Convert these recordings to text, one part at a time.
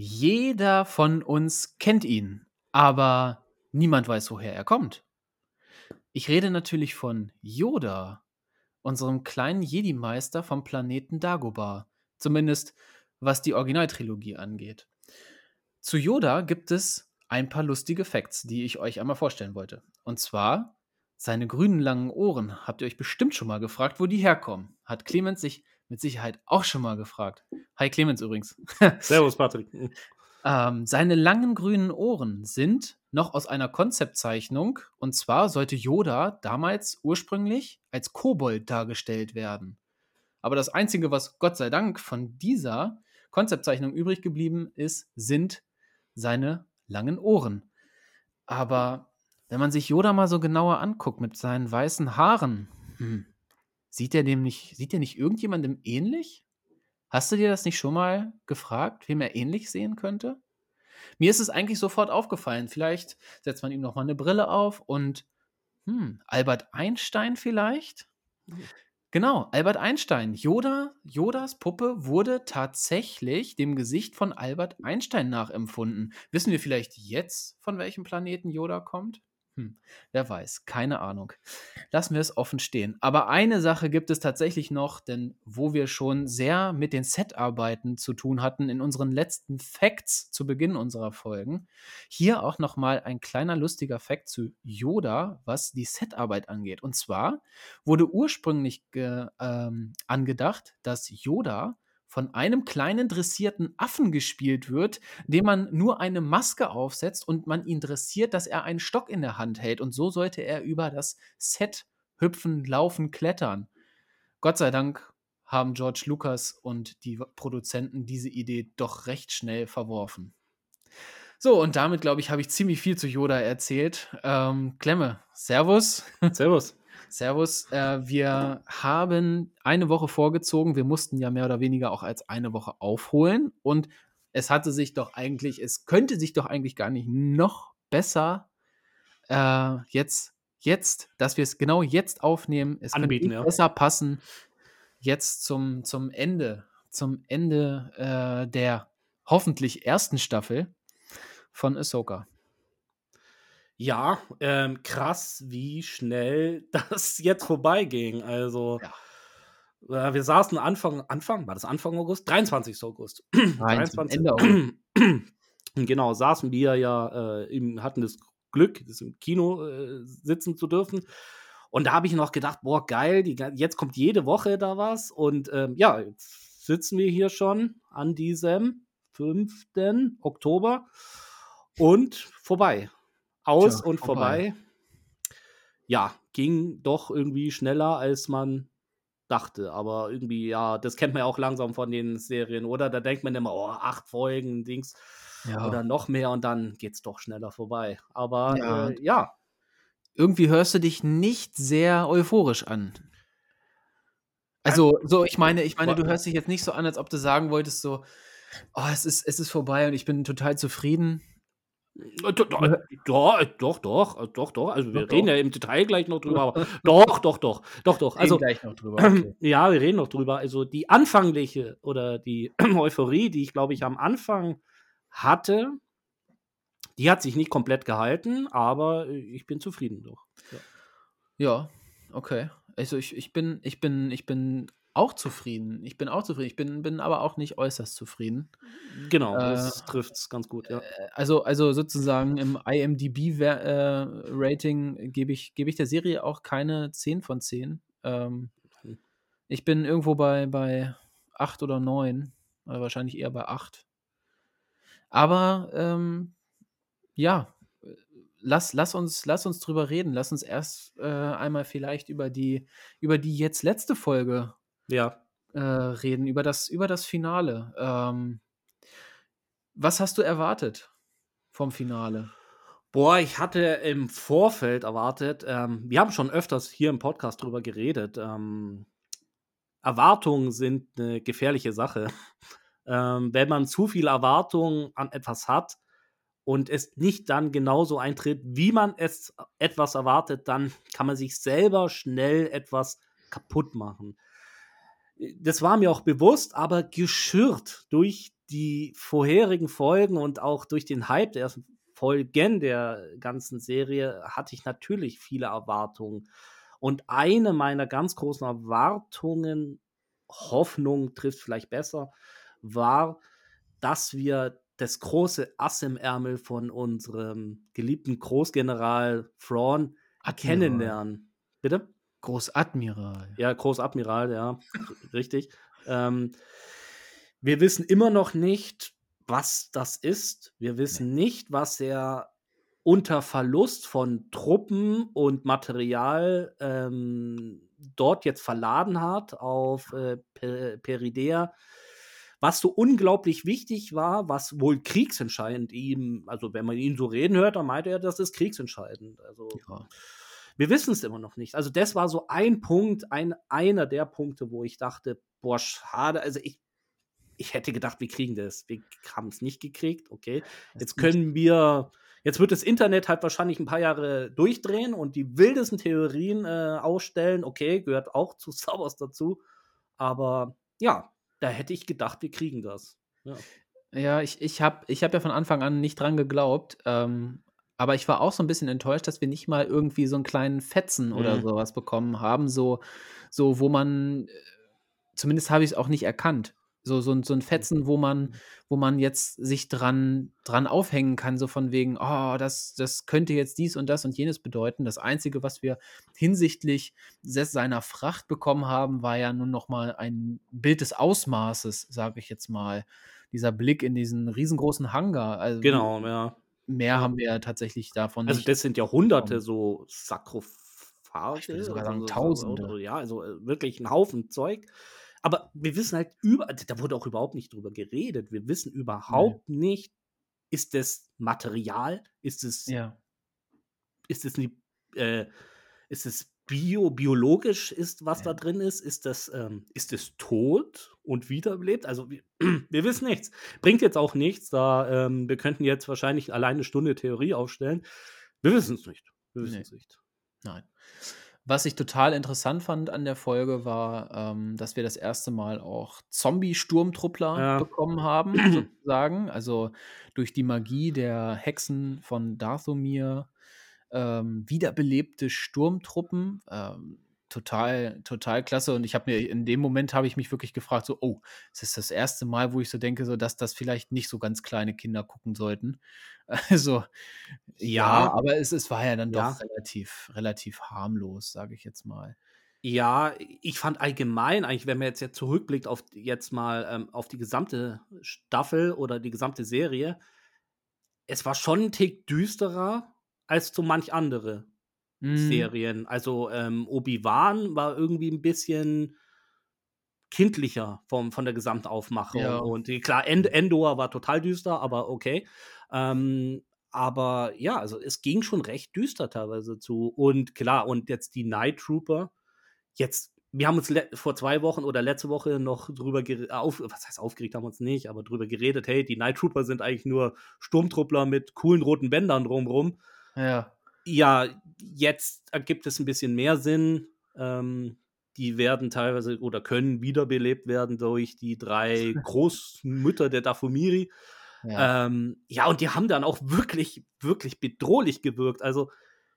Jeder von uns kennt ihn, aber niemand weiß, woher er kommt. Ich rede natürlich von Yoda, unserem kleinen Jedi-Meister vom Planeten Dagobah. Zumindest was die Originaltrilogie angeht. Zu Yoda gibt es ein paar lustige Facts, die ich euch einmal vorstellen wollte. Und zwar seine grünen langen Ohren. Habt ihr euch bestimmt schon mal gefragt, wo die herkommen? Hat Clemens sich mit Sicherheit auch schon mal gefragt. Hi Clemens übrigens. Servus Patrick. ähm, seine langen grünen Ohren sind noch aus einer Konzeptzeichnung und zwar sollte Yoda damals ursprünglich als Kobold dargestellt werden. Aber das Einzige, was Gott sei Dank von dieser Konzeptzeichnung übrig geblieben ist, sind seine langen Ohren. Aber wenn man sich Yoda mal so genauer anguckt mit seinen weißen Haaren, hm, Sieht er dem nicht, sieht er nicht irgendjemandem ähnlich? Hast du dir das nicht schon mal gefragt, wem er ähnlich sehen könnte? Mir ist es eigentlich sofort aufgefallen. Vielleicht setzt man ihm noch mal eine Brille auf und hm, Albert Einstein vielleicht? Mhm. Genau, Albert Einstein. Yoda, Yodas Puppe wurde tatsächlich dem Gesicht von Albert Einstein nachempfunden. Wissen wir vielleicht jetzt, von welchem Planeten Yoda kommt? Hm, wer weiß, keine Ahnung. Lassen wir es offen stehen. Aber eine Sache gibt es tatsächlich noch, denn wo wir schon sehr mit den Set-Arbeiten zu tun hatten in unseren letzten Facts zu Beginn unserer Folgen, hier auch nochmal ein kleiner lustiger Fact zu Yoda, was die Set-Arbeit angeht. Und zwar wurde ursprünglich ähm, angedacht, dass Yoda von einem kleinen dressierten Affen gespielt wird, dem man nur eine Maske aufsetzt und man ihn dressiert, dass er einen Stock in der Hand hält. Und so sollte er über das Set hüpfen, laufen, klettern. Gott sei Dank haben George Lucas und die Produzenten diese Idee doch recht schnell verworfen. So, und damit, glaube ich, habe ich ziemlich viel zu Yoda erzählt. Ähm, Klemme, Servus. Servus. Servus. Äh, wir haben eine Woche vorgezogen. Wir mussten ja mehr oder weniger auch als eine Woche aufholen. Und es hatte sich doch eigentlich, es könnte sich doch eigentlich gar nicht noch besser äh, jetzt, jetzt, dass wir es genau jetzt aufnehmen. Es Anbieten, könnte ja. besser passen. Jetzt zum, zum Ende, zum Ende äh, der hoffentlich ersten Staffel von Ahsoka. Ja, ähm, krass, wie schnell das jetzt vorbeiging. Also, ja. äh, wir saßen Anfang, Anfang, war das Anfang August? 23. August. 23. Ende August. genau, saßen wir ja, äh, im, hatten das Glück, das im Kino äh, sitzen zu dürfen. Und da habe ich noch gedacht, boah, geil, die, jetzt kommt jede Woche da was. Und ähm, ja, jetzt sitzen wir hier schon an diesem 5. Oktober und vorbei aus Tja, und vorbei. vorbei. Ja, ging doch irgendwie schneller, als man dachte. Aber irgendwie, ja, das kennt man ja auch langsam von den Serien, oder? Da denkt man immer, oh, acht Folgen, Dings. Ja. Oder noch mehr und dann geht es doch schneller vorbei. Aber ja. Äh, ja. Irgendwie hörst du dich nicht sehr euphorisch an. Also, so, ich meine, ich meine, du hörst dich jetzt nicht so an, als ob du sagen wolltest, so, oh, es ist, es ist vorbei und ich bin total zufrieden. Äh, doch, doch, doch, doch, doch. Also wir doch, reden doch. ja im Detail gleich noch drüber, aber doch, doch, doch, doch, doch. Also gleich noch drüber. Okay. Ja, wir reden noch drüber. Also die anfangliche oder die Euphorie, die ich glaube ich am Anfang hatte, die hat sich nicht komplett gehalten, aber ich bin zufrieden doch. Ja, ja okay. Also ich, ich bin, ich bin, ich bin auch zufrieden. Ich bin auch zufrieden. Ich bin, bin aber auch nicht äußerst zufrieden. Genau, äh, das trifft es ganz gut, ja. Äh, also, also sozusagen im IMDB-Rating äh, gebe ich, geb ich der Serie auch keine 10 von 10. Ähm, hm. ich bin irgendwo bei, bei 8 oder 9. Oder wahrscheinlich eher bei 8. Aber ähm, ja, lass, lass, uns, lass uns drüber reden. Lass uns erst äh, einmal vielleicht über die, über die jetzt letzte Folge ja. Äh, reden, über das, über das Finale. Ähm, was hast du erwartet vom Finale? Boah, ich hatte im Vorfeld erwartet, ähm, wir haben schon öfters hier im Podcast drüber geredet. Ähm, Erwartungen sind eine gefährliche Sache. Ähm, wenn man zu viel Erwartungen an etwas hat und es nicht dann genauso eintritt, wie man es etwas erwartet, dann kann man sich selber schnell etwas kaputt machen das war mir auch bewusst, aber geschürt durch die vorherigen Folgen und auch durch den Hype der ersten Folgen der ganzen Serie hatte ich natürlich viele Erwartungen. Und eine meiner ganz großen Erwartungen, Hoffnung trifft vielleicht besser, war, dass wir das große Ass im Ärmel von unserem geliebten Großgeneral Thrawn kennenlernen. Bitte? Großadmiral. Ja, Großadmiral, ja, richtig. Ähm, wir wissen immer noch nicht, was das ist. Wir wissen nicht, was er unter Verlust von Truppen und Material ähm, dort jetzt verladen hat auf äh, per Peridea. Was so unglaublich wichtig war, was wohl kriegsentscheidend ihm, also wenn man ihn so reden hört, dann meinte er, das ist kriegsentscheidend. Also ja. Wir wissen es immer noch nicht. Also das war so ein Punkt, ein, einer der Punkte, wo ich dachte, boah, schade. Also ich, ich hätte gedacht, wir kriegen das. Wir haben es nicht gekriegt, okay. Jetzt können wir Jetzt wird das Internet halt wahrscheinlich ein paar Jahre durchdrehen und die wildesten Theorien äh, ausstellen. Okay, gehört auch zu Star Wars dazu. Aber ja, da hätte ich gedacht, wir kriegen das. Ja, ja ich, ich habe ich hab ja von Anfang an nicht dran geglaubt. Ähm, aber ich war auch so ein bisschen enttäuscht, dass wir nicht mal irgendwie so einen kleinen Fetzen oder mhm. sowas bekommen haben. So, so wo man, äh, zumindest habe ich es auch nicht erkannt. So, so, so ein Fetzen, wo man, mhm. wo man jetzt sich dran, dran aufhängen kann, so von wegen, oh, das, das könnte jetzt dies und das und jenes bedeuten. Das Einzige, was wir hinsichtlich seiner Fracht bekommen haben, war ja nun nochmal ein Bild des Ausmaßes, sage ich jetzt mal. Dieser Blick in diesen riesengroßen Hangar. Also genau, ja. Mehr haben wir ja tatsächlich davon also nicht. Also, das sind ja hunderte so Sakrophage. Ich würde sogar sagen, Tausende. Ja, also äh, wirklich ein Haufen Zeug. Aber wir wissen halt über, da wurde auch überhaupt nicht drüber geredet. Wir wissen überhaupt nee. nicht, ist das Material, ist es, ja. ist es, äh, ist es bio, biologisch ist, was ja. da drin ist, ist das, ähm, ist es tot und wiederbelebt? Also wir, wir, wissen nichts. Bringt jetzt auch nichts, da ähm, wir könnten jetzt wahrscheinlich alleine eine Stunde Theorie aufstellen. Wir wissen es nicht. Wir wissen es nee. nicht. Nein. Was ich total interessant fand an der Folge war, ähm, dass wir das erste Mal auch Zombie-Sturmtruppler ja. bekommen haben, sozusagen. Also durch die Magie der Hexen von Dathomir ähm, wiederbelebte Sturmtruppen. Ähm, total, total klasse. Und ich habe mir in dem Moment habe ich mich wirklich gefragt, so, oh, es ist das erste Mal, wo ich so denke, so, dass das vielleicht nicht so ganz kleine Kinder gucken sollten. Also, ja, ja aber es, es war ja dann ja. doch relativ, relativ harmlos, sage ich jetzt mal. Ja, ich fand allgemein, eigentlich, wenn man jetzt, jetzt zurückblickt auf jetzt mal ähm, auf die gesamte Staffel oder die gesamte Serie, es war schon ein Tick düsterer als so manch andere mhm. Serien. Also ähm, Obi-Wan war irgendwie ein bisschen kindlicher vom, von der Gesamtaufmachung. Ja. Und klar, End Endor war total düster, aber okay. Ähm, aber ja, also es ging schon recht düster teilweise zu. Und klar, und jetzt die Night Trooper. Jetzt, wir haben uns vor zwei Wochen oder letzte Woche noch drüber auf, was heißt aufgeregt haben wir uns nicht, aber drüber geredet, hey, die Night Trooper sind eigentlich nur Sturmtruppler mit coolen roten Bändern drumrum. Ja ja, jetzt ergibt es ein bisschen mehr Sinn. Ähm, die werden teilweise oder können wiederbelebt werden durch die drei Großmütter der Dafumiri. Ja. Ähm, ja, und die haben dann auch wirklich, wirklich bedrohlich gewirkt. Also,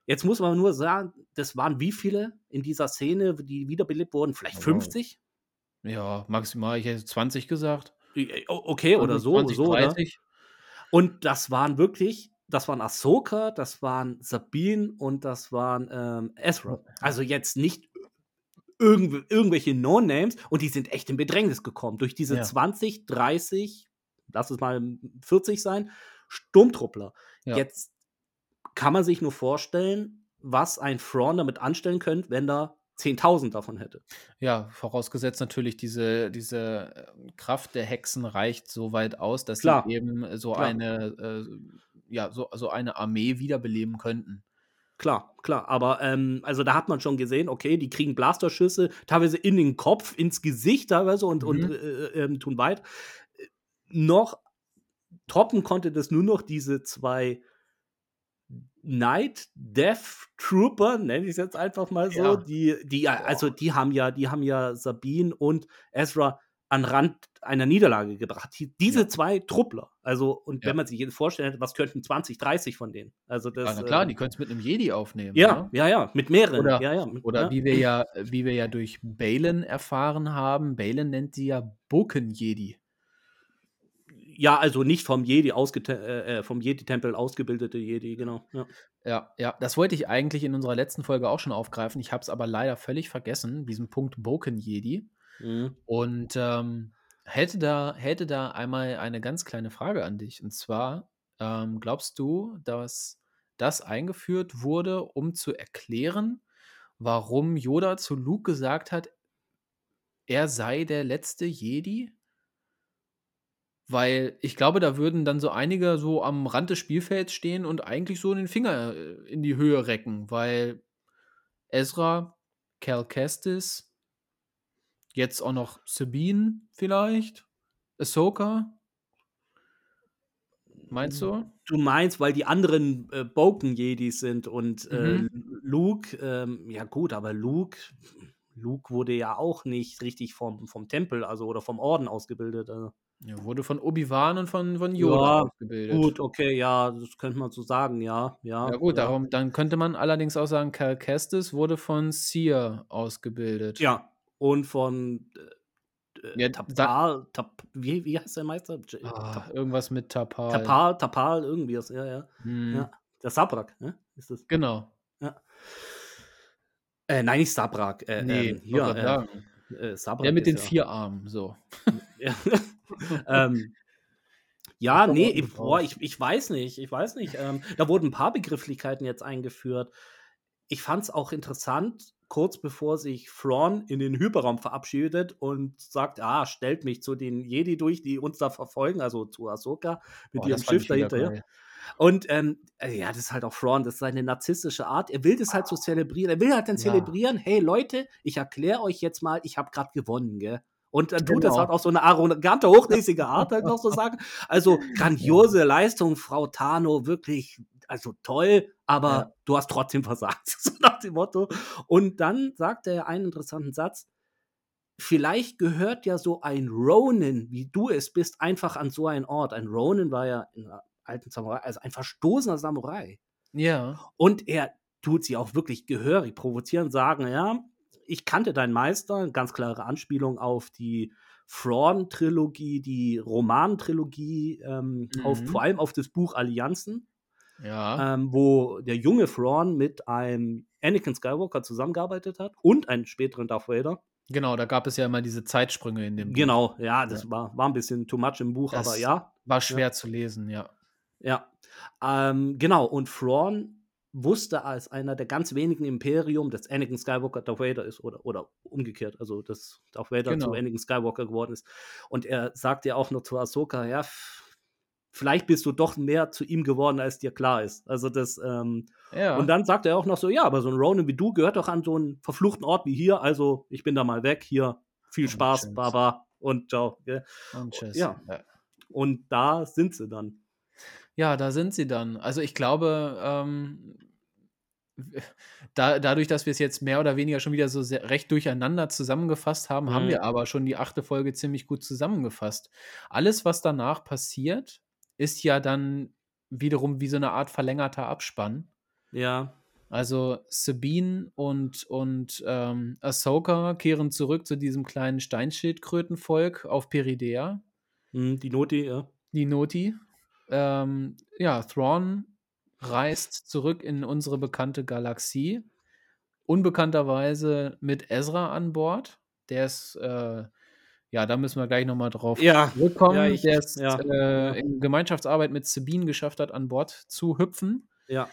jetzt muss man nur sagen, das waren wie viele in dieser Szene, die wiederbelebt wurden? Vielleicht oh, 50? Ja, maximal, ich hätte 20 gesagt. Okay, oder so, 20, so, 30. Oder? Und das waren wirklich das waren Ahsoka, das waren Sabine und das waren ähm, Ezra. Also jetzt nicht irgendw irgendwelche No-Names und die sind echt in Bedrängnis gekommen durch diese ja. 20, 30, lass es mal 40 sein, Sturmtruppler. Ja. Jetzt kann man sich nur vorstellen, was ein Thrawn damit anstellen könnte, wenn da 10.000 davon hätte. Ja, vorausgesetzt natürlich, diese, diese äh, Kraft der Hexen reicht so weit aus, dass Klar. sie eben so Klar. eine äh, ja, so, so eine Armee wiederbeleben könnten. Klar, klar, aber ähm, also da hat man schon gesehen, okay, die kriegen Blasterschüsse, teilweise in den Kopf, ins Gesicht teilweise und, mhm. und äh, äh, tun weit. Noch toppen konnte das nur noch diese zwei Night Death Trooper, nenne ich es jetzt einfach mal so, ja. die, die, also die haben ja, die haben ja Sabine und Ezra an Rand einer Niederlage gebracht. Die- Diese Ja. zwei Truppler. Also, und Ja. wenn man sich jetzt vorstellt, was könnten 20, 30 von denen? Also das, Ja, klar, äh, die können es mit einem Jedi aufnehmen. ja, ne? ja, ja, mit mehreren. Oder- ja, ja, mit, Oder wie wir ja, wie wir ja durch Balen erfahren haben, Balen nennt sie ja Boken-Jedi. ja, also nicht vom Jedi äh, äh, vom Jedi-Tempel ausgebildete Jedi, genau. Ja. Ja, ja, das wollte ich eigentlich in unserer letzten Folge auch schon aufgreifen. Ich habe es aber leider völlig vergessen, diesen Punkt Boken-Jedi. Mhm. Und ähm, hätte, da, hätte da einmal eine ganz kleine Frage an dich. Und zwar, ähm, glaubst du, dass das eingeführt wurde, um zu erklären, warum Yoda zu Luke gesagt hat, er sei der letzte Jedi? Weil ich glaube, da würden dann so einige so am Rand des Spielfelds stehen und eigentlich so den Finger äh, in die Höhe recken, weil Ezra, Cal Kestis, jetzt auch noch Sabine vielleicht, Ahsoka. Meinst du? Du meinst, weil die anderen äh, Boken-Jedis sind und äh, Mhm. Luke, ähm, ja gut, aber Luke, Luke wurde ja auch nicht richtig vom, vom Tempel, also oder vom Orden ausgebildet. Also. Ja, wurde von Obi-Wan und von, von Yoda Ja, ausgebildet. Gut, okay, ja, das könnte man so sagen, ja, ja. Ja gut, ja. darum, dann könnte man allerdings auch sagen, Cal Kestis wurde von Seer ausgebildet. Ja, und von äh, äh, Ja, Tapal, Tap, wie, wie heißt der Meister? J- Ah, Tap, irgendwas mit Tapal. Tapal, Tapal, irgendwie, ist- ja, ja. Hm, ja. Der Sabrak, ne? Ist das? Genau. Äh, nein, nicht Sabrak. Äh, Nee, ähm, hier, grad äh, sagen. äh, Sabrak Der mit den ja, vier Armen, so. Ja, ähm, ja nee, ich, boah, ich, ich weiß nicht, ich weiß nicht. Ähm, da wurden ein paar Begrifflichkeiten jetzt eingeführt. Ich fand es auch interessant, kurz bevor sich Thrawn in den Hyperraum verabschiedet und sagt, ah, stellt mich zu den Jedi durch, die uns da verfolgen, also zu Ahsoka mit Boah, ihrem das Schiff dahinter. Ja. Und ähm, äh, ja, das ist halt auch Thrawn, das ist seine narzisstische Art. Er will das halt so zelebrieren. Er will halt dann Ja. zelebrieren, hey Leute, ich erkläre euch jetzt mal, ich habe gerade gewonnen, gell? Und dann tut das Genau. halt auf so eine arrogante, hochnäsige Art halt noch so sagen. Also grandiose Leistung, Frau Tano, wirklich, also toll, aber Ja. du hast trotzdem versagt, so nach dem Motto. Und dann sagt er einen interessanten Satz, vielleicht gehört ja so ein Ronin, wie du es bist, einfach an so einen Ort. Ein Ronin war ja in der alten Samurai, also ein verstoßener Samurai. Ja. Und er tut sie auch wirklich gehörig provozieren, sagen, ja, ich kannte deinen Meister, ganz klare Anspielung auf die Thrawn-Trilogie, die Roman-Trilogie, ähm, auf, Mhm. vor allem auf das Buch Allianzen, Ja. ähm, wo der junge Thrawn mit einem Anakin Skywalker zusammengearbeitet hat und einen späteren Darth Vader. Genau, da gab es ja immer diese Zeitsprünge in dem Buch. Genau, ja, das War, war ein bisschen too much im Buch, Das- aber ja, War schwer zu lesen, ja. Ja, ähm, genau. Und Thrawn wusste als einer der ganz wenigen im Imperium, dass Anakin Skywalker Darth Vader ist oder, oder umgekehrt, also dass Darth Vader Genau. zu Anakin Skywalker geworden ist. Und er sagt ja auch noch zu Ahsoka, ja, vielleicht bist du doch mehr zu ihm geworden, als dir klar ist. Also das, ähm, Ja. und dann sagt er auch noch so, ja, aber so ein Ronin wie du gehört doch an so einen verfluchten Ort wie hier, also ich bin da mal weg, hier, viel Und Spaß, tschüss. Baba und ciao. Und tschüss. ja. Und da sind sie dann. Ja, da sind sie dann. Also ich glaube, ähm, da, dadurch, dass wir es jetzt mehr oder weniger schon wieder so sehr, recht durcheinander zusammengefasst haben, haben Mhm. wir aber schon die achte Folge ziemlich gut zusammengefasst. Alles, was danach passiert, ist ja dann wiederum wie so eine Art verlängerter Abspann. Ja. Also Sabine und, und ähm, Ahsoka kehren zurück zu diesem kleinen Steinschildkrötenvolk auf Peridea. Hm, Die Noti, ja. die Noti. Ähm, ja, Thrawn reist zurück in unsere bekannte Galaxie. Unbekannterweise mit Ezra an Bord. Der ist, äh, ja, da müssen wir gleich nochmal drauf Ja, zurückkommen. ja, ich- der es ja, äh, in Gemeinschaftsarbeit mit Sabine geschafft hat, an Bord zu hüpfen. ja.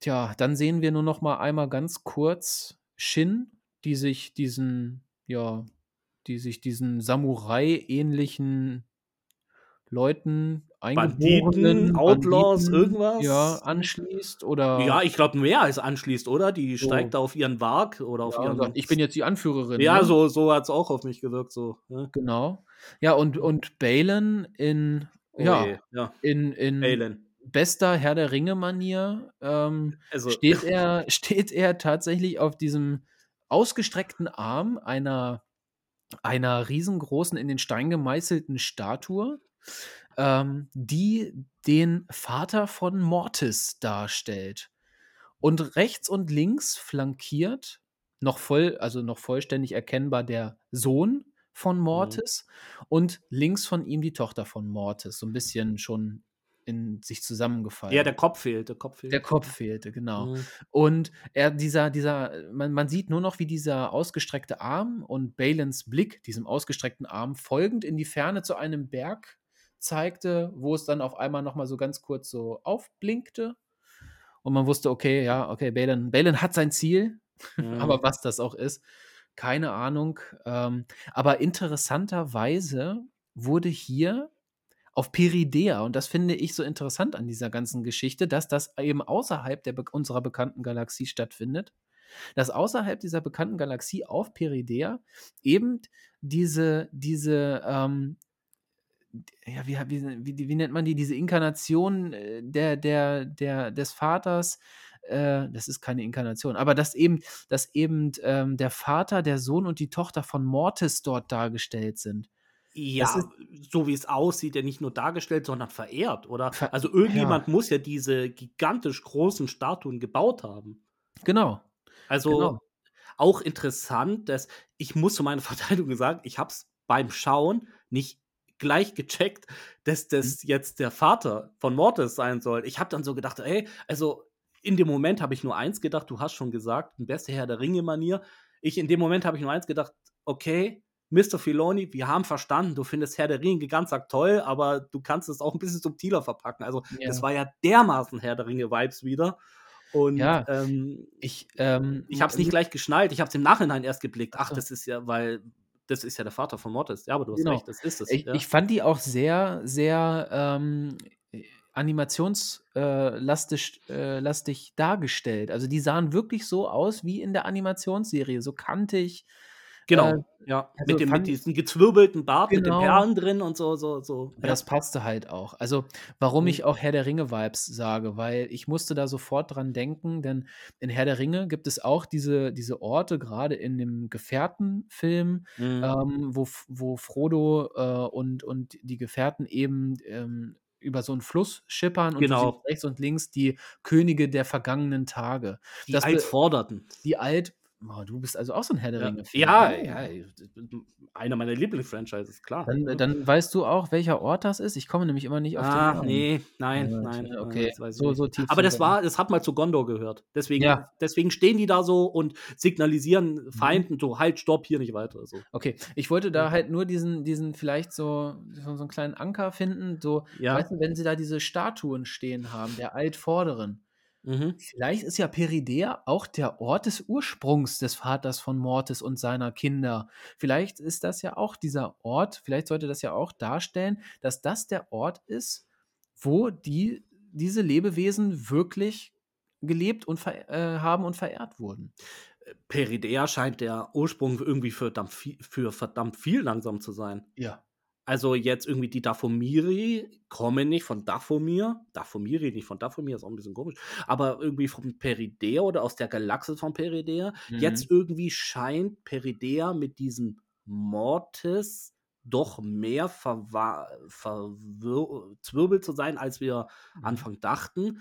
Tja, dann sehen wir nur noch mal einmal ganz kurz Shin, die sich diesen, ja, die sich diesen Samurai-ähnlichen Leuten, Eingeborenen, Outlaws, irgendwas? ja, anschließt oder Ja, ich glaube, mehr als anschließt, oder? Die So. steigt da auf ihren Wag oder auf ja, ihren. sagt, ich bin jetzt die Anführerin. Ja, ne? so, so hat es auch auf mich gewirkt. So. ne? Genau. Ja, und, und Balen in, Oh ja, je, ja. in, in Alan. bester Herr der Ringe-Manier ähm, Also, steht er, steht er tatsächlich auf diesem ausgestreckten Arm einer einer riesengroßen, in den Stein gemeißelten Statue, ähm, die den Vater von Mortis darstellt. Und rechts und links flankiert noch voll also, noch vollständig erkennbar der Sohn von Mhm. Mortis und links von ihm die Tochter von Mortis, so 'n bisschen schon in sich Ja, zusammengefallen. der Kopf fehlt, der Kopf Der fehlt. Kopf fehlte, genau. Mhm. Und er dieser dieser man man sieht nur noch, wie dieser ausgestreckte Arm und Balins Blick diesem ausgestreckten Arm folgend in die Ferne zu einem Berg zeigte, wo es dann auf einmal noch mal so ganz kurz so aufblinkte. Und man wusste, okay, ja, okay, Balin Balin hat sein Ziel, aber Mhm. was das auch ist, keine Ahnung. Ähm, aber interessanterweise wurde hier auf Peridea und das finde ich so interessant an dieser ganzen Geschichte, dass das eben außerhalb der unserer bekannten Galaxie stattfindet, dass außerhalb dieser bekannten Galaxie auf Peridea eben diese diese, ähm, ja, wie wie wie wie nennt man die? Diese Inkarnation, äh, der der der des Vaters äh, das ist keine Inkarnation, aber dass eben dass eben, ähm, der Vater, der Sohn und die Tochter von Mortis dort dargestellt sind. Das ist Ja, so wie es aussieht, ja nicht nur dargestellt, sondern verehrt, oder? Ver Also, ja. irgendjemand muss ja diese gigantisch großen Statuen gebaut haben. Genau. Also, Genau. auch interessant, dass ich muss zu meiner Verteidigung sagen, ich habe es beim Schauen nicht gleich gecheckt, dass Mhm. das jetzt der Vater von Mortis sein soll. Ich habe dann so gedacht: „Ey“ also, in dem Moment habe ich nur eins gedacht, du hast schon gesagt, in bester Herr der Ringe-Manier. Ich in dem Moment habe ich nur eins gedacht: „Okay, Mr. Filoni, wir haben verstanden, du findest Herr der Ringe ganz toll, aber du kannst es auch 'n bisschen subtiler verpacken.“ Also, das Ja. war ja dermaßen Herr der Ringe-Vibes wieder. Und, Ja, ähm, ich, ähm, ich habe es nicht gleich geschnallt. Ich habe es im Nachhinein erst geblickt. Ach das ist ja weil das ist ja der Vater von Mortis. Ja, aber du hast Genau. recht, das ist es, Ich ja. ich fand die auch sehr, sehr, ähm, äh, animations äh, äh, lastig dargestellt. Also, die sahen wirklich so aus wie in der Animationsserie, so kantig. Äh, Genau, ja. also, Mit dem mit diesem gezwirbelten Bart, mit den Genau. Perlen drin und so so so, Ja, das passte halt auch. Also, warum Mhm. ich auch Herr der Ringe-Vibes sage, weil ich musste da sofort dran denken, denn in Herr der Ringe gibt es auch diese diese Orte, grade in dem Gefährten-Film, Mhm. ähm, wo wo Frodo, äh, und und die Gefährten eben, ähm, über so 'n Fluss schippern und Genau. rechts und links die Könige der vergangenen Tage. Die Das Altforderten. die Alt oh, du bist also auch so 'n Herr der Ja. Ringe-Fan. Ja, Ah. ja, einer meiner Lieblingsfranchises, klar, Dann ne? dann weißt du auch, welcher Ort das ist? Ich komme nämlich immer nicht auf den Ah, Namen. ne, nein, Ja, nein, ne, äh, okay, das so so tief Aber das war das hat mal zu Gondor gehört. Deswegen Ja. deswegen stehen die da so und signalisieren Mhm. Feinden so: „Halt, stopp, hier nicht weiter“, so. Okay, ich wollte da Ja. halt nur diesen diesen vielleicht so so so 'n kleinen Anker finden, so, Ja. weißt du, wenn sie da diese Statuen stehen haben, der Altvorderen. Mhm. Vielleicht ist ja Peridea auch der Ort des Ursprungs des Vaters von Mortis und seiner Kinder. Vielleicht ist das ja auch dieser Ort vielleicht sollte das ja auch darstellen, dass das der Ort ist, wo die diese Lebewesen wirklich gelebt und ver äh, haben und verehrt wurden. Äh, Peridea scheint der Ursprung irgendwie für für verdammt viel langsam zu sein. Ja. Also, jetzt irgendwie die Dathomiri kommen nicht von Dathomir. Dathomiri, nicht von Dathomir, ist auch 'n bisschen komisch, aber irgendwie von Peridea oder aus der Galaxis von Peridea. Mhm. Jetzt irgendwie scheint Peridea mit diesem Mortis doch mehr verwa verwir zwirbelt zu sein, als wir Mhm. Anfang dachten.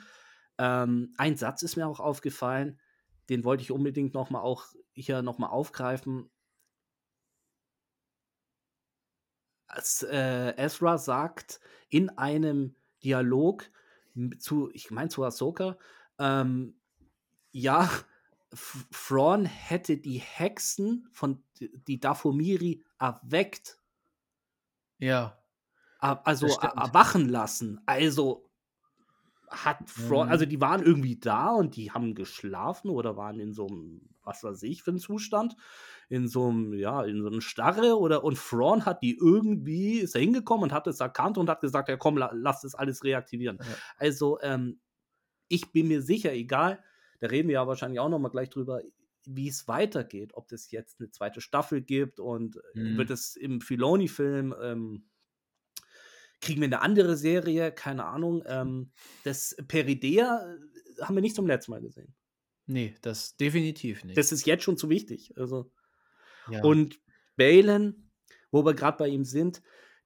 Ähm, ein Satz ist mir auch aufgefallen, den wollte ich unbedingt noch mal auch hier noch mal aufgreifen. Als, äh, Ezra sagt in einem Dialog zu ich meine zu Ahsoka, ähm, ja, Thrawn hätte die Hexen von die Dathomiri erweckt. Ja. Also, er erwachen lassen. Also, hat also, Mhm. die waren irgendwie da und die haben geschlafen oder waren in so 'nem, was weiß ich für 'n Zustand, in so 'm ja, in so 'nem Starre oder und Thrawn hat die irgendwie ist da hingekommen und hat es erkannt und hat gesagt: „Ja komm, la lass das alles reaktivieren.“ Ja. Also, ähm, ich bin mir sicher, egal, da reden wir ja wahrscheinlich auch noch mal gleich drüber, wie's weitergeht, ob das jetzt 'ne 2. Staffel gibt und Mhm. wird es im Filoni-Film, ähm kriegen wir 'ne andere Serie? Keine Ahnung. Ähm, das Peridea äh, haben wir nicht zum letzten Mal gesehen. Ne, das definitiv nicht. Das ist jetzt schon zu wichtig. Also Ja. und Balen, wo wir gerade bei ihm sind,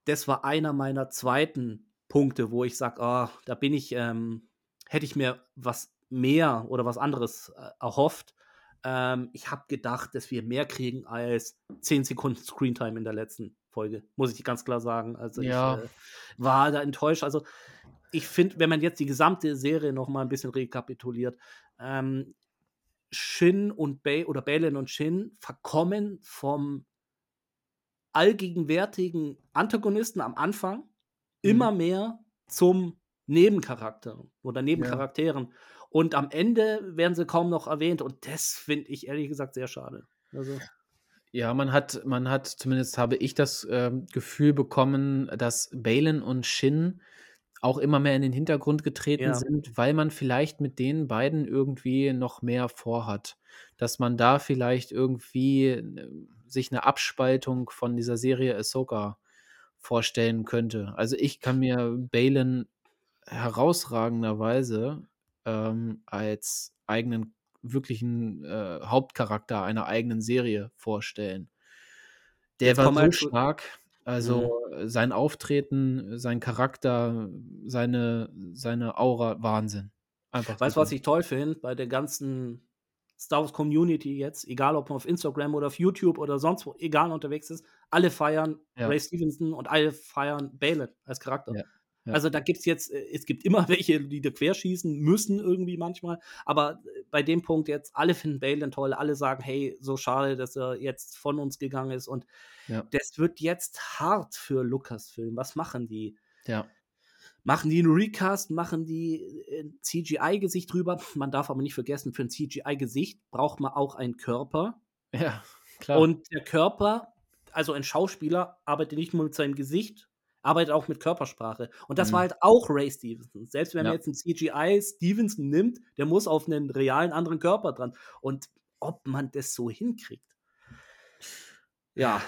das war einer meiner zweiten Punkte, wo ich sage, oh, da bin ich, ähm, hätte ich mir was mehr oder was anderes äh, erhofft. Ähm, ich habe gedacht, dass wir mehr kriegen als 10 Sekunden Screentime in der letzten Folge, muss ich ganz klar sagen. Also ja. ich äh, war da enttäuscht. Also ich finde, wenn man jetzt die gesamte Serie noch mal ein bisschen rekapituliert, ähm, Shin und Bay oder Balin und Shin verkommen vom allgegenwärtigen Antagonisten am Anfang mhm. immer mehr zum Nebencharakter oder Nebencharakteren. Ja. Und am Ende werden sie kaum noch erwähnt. Und das finde ich ehrlich gesagt sehr schade. Also. Ja, man hat, man hat, zumindest habe ich das äh, Gefühl bekommen, dass Balin und Shin auch immer mehr in den Hintergrund getreten ja. sind, weil man vielleicht mit den beiden irgendwie noch mehr vorhat. Dass man da vielleicht irgendwie äh, sich eine Abspaltung von dieser Serie Ahsoka vorstellen könnte. Also ich kann mir Balin herausragenderweise ähm, als eigenen wirklichen äh, Hauptcharakter einer eigenen Serie vorstellen. Der Jetzt war so stark, also mhm. sein Auftreten, sein Charakter, seine, seine Aura, Wahnsinn. Einfach weißt du, was ich toll finde bei der ganzen Star Wars Community jetzt, egal ob man auf Instagram oder auf YouTube oder sonst wo, egal unterwegs ist, alle feiern ja. Ray Stevenson und alle feiern Balin als Charakter. Ja. Ja. Also da gibt es jetzt, äh, es gibt immer welche, die da querschießen müssen irgendwie manchmal, aber äh, bei dem Punkt jetzt, alle finden Balin toll, alle sagen, hey, so schade, dass er jetzt von uns gegangen ist und ja. das wird jetzt hart für Lucasfilm. Was machen die? Ja. Machen die einen Recast, machen die ein äh, CGI-Gesicht drüber. Man darf aber nicht vergessen, für ein CGI-Gesicht braucht man auch einen Körper. Ja, klar. Und der Körper, also ein Schauspieler, arbeitet nicht nur mit seinem Gesicht, arbeitet auch mit Körpersprache. Und das mhm. war halt auch Ray Stevenson. Selbst wenn ja. man jetzt einen CGI Stevenson nimmt, der muss auf einen realen anderen Körper dran. Und ob man das so hinkriegt. Ja.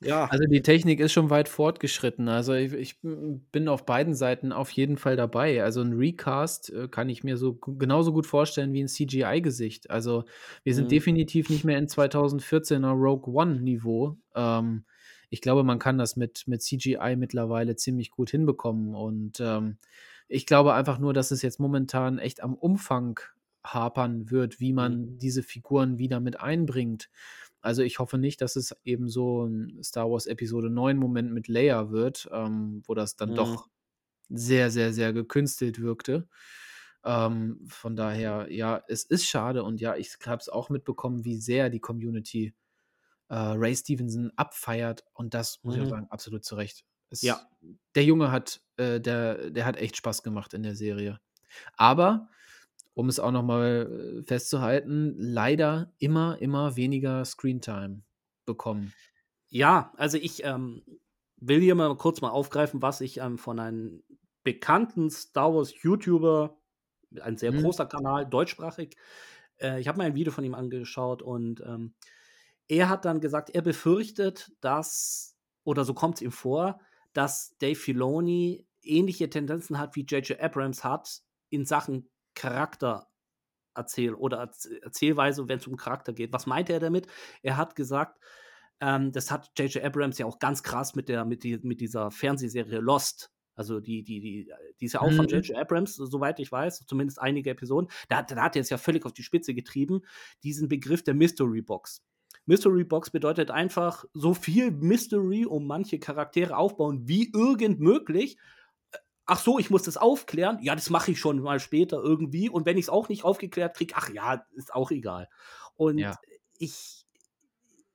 Ja. Also die Technik ist schon weit fortgeschritten. Also ich, ich, bin auf beiden Seiten auf jeden Fall dabei. Also ein Recast äh, kann ich mir so genauso gut vorstellen wie ein CGI-Gesicht. Also wir sind mhm. definitiv nicht mehr in 2014er Rogue One-Niveau. Ähm, ich glaube, man kann das mit, mit CGI mittlerweile ziemlich gut hinbekommen. Und ähm, ich glaube einfach nur, dass es jetzt momentan echt am Umfang hapern wird, wie man mhm. diese Figuren wieder mit einbringt. Also ich hoffe nicht, dass es eben so ein Star Wars Episode 9 Moment mit Leia wird, ähm, wo das dann mhm. doch sehr, sehr, sehr gekünstelt wirkte. Ähm, von daher, ja, es ist schade und ja, ich habe es auch mitbekommen, wie sehr die Community Ray Stevenson abfeiert und das muss mhm. ich auch mhm. sagen, absolut zu Recht. Es, ja. Der Junge hat, äh, der, der hat echt Spaß gemacht in der Serie. Aber, um es auch nochmal äh, festzuhalten, leider immer, immer weniger Screentime bekommen. Ja, also ich ähm, will hier mal kurz mal aufgreifen, was ich ähm, von einem bekannten Star Wars YouTuber, ein sehr mhm. großer Kanal, deutschsprachig, äh, ich habe mir ein Video von ihm angeschaut und ähm, er hat dann gesagt, er befürchtet, dass, oder so kommt es ihm vor, dass Dave Filoni ähnliche Tendenzen hat, wie J.J. Abrams hat in Sachen Charakter erzähl oder Erzählweise, wenn es um Charakter geht. Was meinte er damit? Er hat gesagt, ähm, das hat J.J. Abrams ja auch ganz krass mit, der, mit, die, mit dieser Fernsehserie Lost also die, die, die, die ist ja auch mhm. von J.J. Abrams, soweit ich weiß, zumindest einige Episoden. Da, da hat er es ja völlig auf die Spitze getrieben, diesen Begriff der Mystery Box. Mystery Box bedeutet einfach so viel Mystery um manche Charaktere aufbauen wie irgend möglich. Ach so, ich muss das aufklären. Ja, das mache ich schon mal später irgendwie. Und wenn ich es auch nicht aufgeklärt kriege, ach ja, ist auch egal. Und ja. ich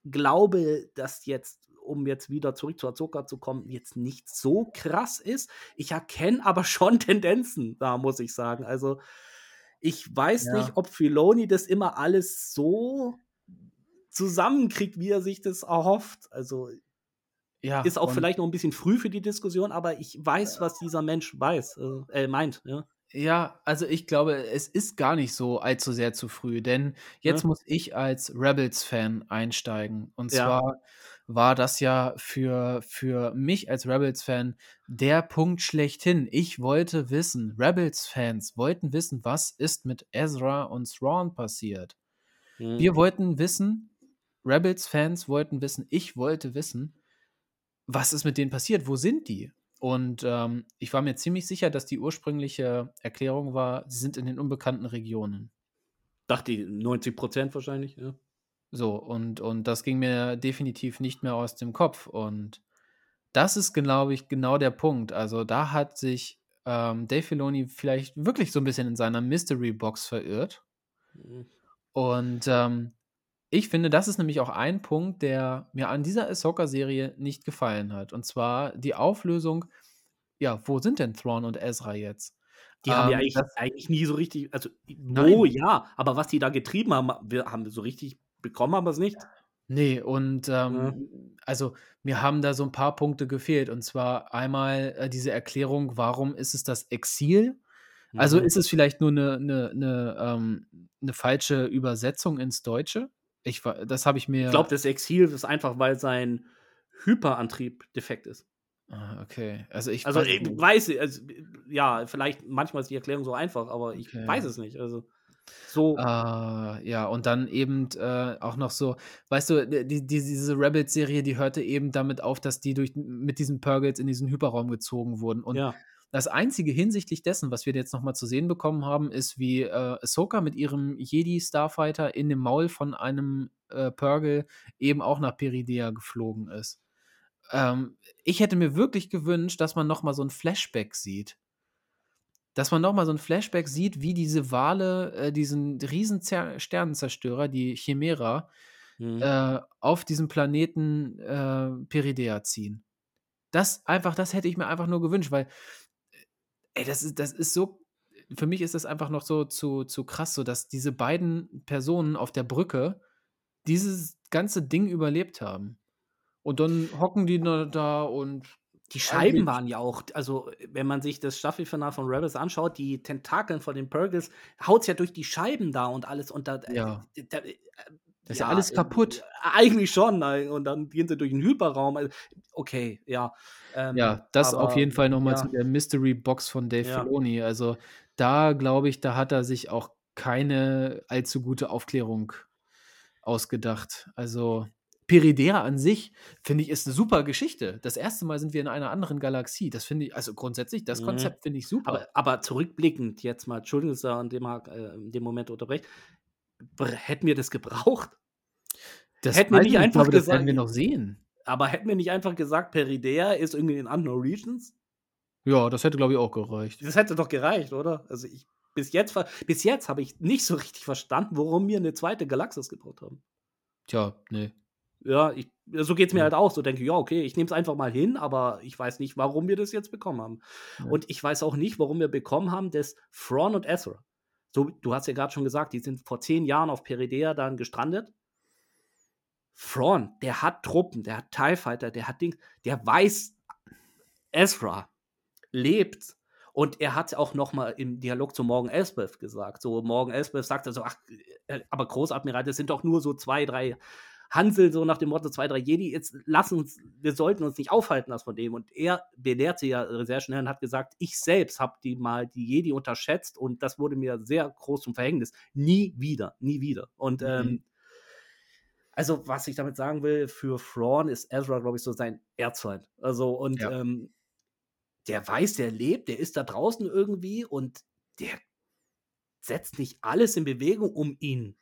glaube, dass jetzt, um jetzt wieder zurück zu Azoka zu kommen, jetzt nicht so krass ist. Ich erkenne aber schon Tendenzen da, muss ich sagen. Also, ich weiß ja. nicht, ob Filoni das immer alles so zusammenkriegt, wie er sich das erhofft. Also ja, ist auch vielleicht noch ein bisschen früh für die Diskussion, aber ich weiß, was dieser Mensch weiß, äh, äh, meint. Ja. Ja, also ich glaube, es ist gar nicht so allzu sehr zu früh, denn jetzt ja. muss ich als Rebels-Fan einsteigen. Und zwar war das ja für, für mich als Rebels-Fan der Punkt schlechthin. Ich wollte wissen, Rebels-Fans wollten wissen, was ist mit Ezra und Thrawn passiert. Mhm. Wir wollten wissen, Rebels-Fans wollten wissen, ich wollte wissen, was ist mit denen passiert? Wo sind die? Und ähm, ich war mir ziemlich sicher, dass die ursprüngliche Erklärung war, sie sind in den unbekannten Regionen. Dachte ich, 90 Prozent wahrscheinlich, ja. So, und, und das ging mir definitiv nicht mehr aus dem Kopf. Und das ist, glaube ich, genau der Punkt. Also da hat sich ähm, Dave Filoni vielleicht wirklich so ein bisschen in seiner Mystery Box verirrt. Mhm. Und ähm, ich finde, das ist nämlich auch ein Punkt, der mir an dieser Ahsoka-Serie nicht gefallen hat. Und zwar die Auflösung, ja, wo sind denn Thrawn und Ezra jetzt? Die haben ja Ähm, eigentlich, eigentlich nie so richtig, also nein, wo, ja, aber was die da getrieben haben, wir haben wir so richtig bekommen, haben wir es nicht. nee, und ähm, also mir haben da so ein paar Punkte gefehlt. Und zwar einmal äh, diese Erklärung, warum ist es das Exil? Also Mhm. ist es vielleicht nur eine, eine, eine, ähm, eine falsche Übersetzung ins Deutsche? Ich, das habe ich Ich glaube, mir. das Exil ist einfach, weil sein Hyperantrieb defekt ist. Ah, okay, also ich Also weiß es ich weiß, also, ja, vielleicht manchmal ist die Erklärung so einfach, aber ich Okay. weiß es nicht. Also so, Ah, ja, und dann eben äh, auch noch so, weißt du, die, die, diese Rebels-Serie, die hörte eben damit auf, dass die durch, mit diesen Purgles in diesen Hyperraum gezogen wurden. Und ja. Das Einzige hinsichtlich dessen, was wir jetzt nochmal zu sehen bekommen haben, ist, wie äh, Ahsoka mit ihrem Jedi-Starfighter in dem Maul von einem äh, Purgle eben auch nach Peridea geflogen ist. Ähm, ich hätte mir wirklich gewünscht, dass man nochmal so ein Flashback sieht. Dass man nochmal so ein Flashback sieht, wie diese Wale äh, diesen riesen Zer Sternenzerstörer, die Chimera, Mhm. äh, auf diesem Planeten äh, Peridea ziehen. Das einfach, das hätte ich mir einfach nur gewünscht, weil, ey, das ist, das ist so, für mich ist das einfach noch so zu, zu krass, so dass diese beiden Personen auf der Brücke dieses ganze Ding überlebt haben. Und dann hocken die da da und Die Scheiben waren ja auch, also wenn man sich das Staffelfinale von Rebels anschaut, die Tentakeln von den Purgles haut's ja durch die Scheiben da und alles und da, äh, ja, da äh, das ist ja ja, alles äh, kaputt. eigentlich schon. äh, Und dann gehen sie durch den Hyperraum. also, Okay, ja. Ähm, Ja, das auf aber jeden Fall nochmal zu ja, der Mystery Box von Dave ja. Filoni. Also da glaube ich, da hat er sich auch keine allzu gute Aufklärung ausgedacht. Also Peridea an sich, finde ich, ist eine super Geschichte. Das erste Mal sind wir in einer anderen Galaxie. Das finde ich, also grundsätzlich, das Mhm. Konzept finde ich super. Aber, aber zurückblickend jetzt mal, Entschuldigung, dass ich da an dem, äh, in dem Moment unterbreche, br- hätten wir das gebraucht? Das Hätten wir nicht ich nicht, ich einfach glaube, das werden gesagt, wir noch sehen. aber hätten wir nicht einfach gesagt, Peridea ist irgendwie in Unknown Regions? Ja, das hätte, glaube ich, auch gereicht. Das hätte doch gereicht, oder? Also ich, bis jetzt, bis jetzt habe ich nicht so richtig verstanden, warum wir eine zweite Galaxis gebaut haben. Tja, nee. Ja, ich, so geht es mir Ja. halt auch. So denke ich, ja, okay, ich nehme es einfach mal hin, aber ich weiß nicht, warum wir das jetzt bekommen haben. Ja. Und ich weiß auch nicht, warum wir bekommen haben, dass Thrawn und Ezra. So, du hast ja gerade schon gesagt, die sind vor zehn Jahren auf Peridea dann gestrandet. Thrawn, der hat Truppen, der hat TIE Fighter, der hat Dings, der weiß, Ezra lebt. Und er hat auch noch mal im Dialog zu Morgan Elsbeth gesagt. So, Morgan Elsbeth sagt so, ach, äh, aber Großadmiral, das sind doch nur so zwei, drei Hansel, so nach dem Motto, zwei, drei Jedi, jetzt lass uns, wir sollten uns nicht aufhalten lassen von dem. Und er belehrt sie ja sehr schnell und hat gesagt, ich selbst habe die mal die Jedi unterschätzt und das wurde mir sehr groß zum Verhängnis. Nie wieder, nie wieder. Und Mhm. ähm, also, was ich damit sagen will, für Thrawn ist Ezra, glaube ich, so sein Erzfeind. Also, und Ja. ähm, der weiß, der lebt, der ist da draußen irgendwie und der setzt nicht alles in Bewegung, um ihn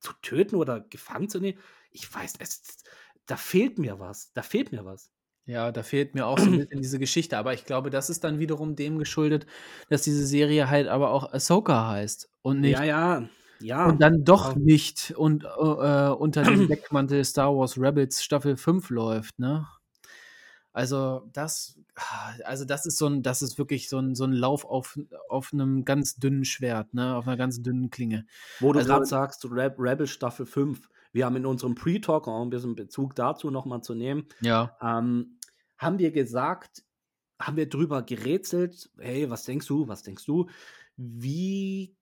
zu töten oder gefangen zu nehmen. Ich weiß, es, da fehlt mir was. Da fehlt mir was. Ja, da fehlt mir auch so ein bisschen diese Geschichte, aber ich glaube, das ist dann wiederum dem geschuldet, dass diese Serie halt aber auch Ahsoka heißt und nicht Ja, ja, ja. und dann doch ja. nicht und äh, unter dem Deckmantel Star Wars Rebels Staffel 5 läuft, ne? Also das, also das ist so ein, das ist wirklich so ein, so ein Lauf auf, auf einem ganz dünnen Schwert, ne? Auf einer ganz dünnen Klinge. Wo du Also, gerade sagst, Re Rebel Staffel 5. Wir haben in unserem Pre-Talk, um ein bisschen Bezug dazu nochmal zu nehmen, ja, ähm, haben wir gesagt, haben wir drüber gerätselt, hey, was denkst du, was denkst du, wie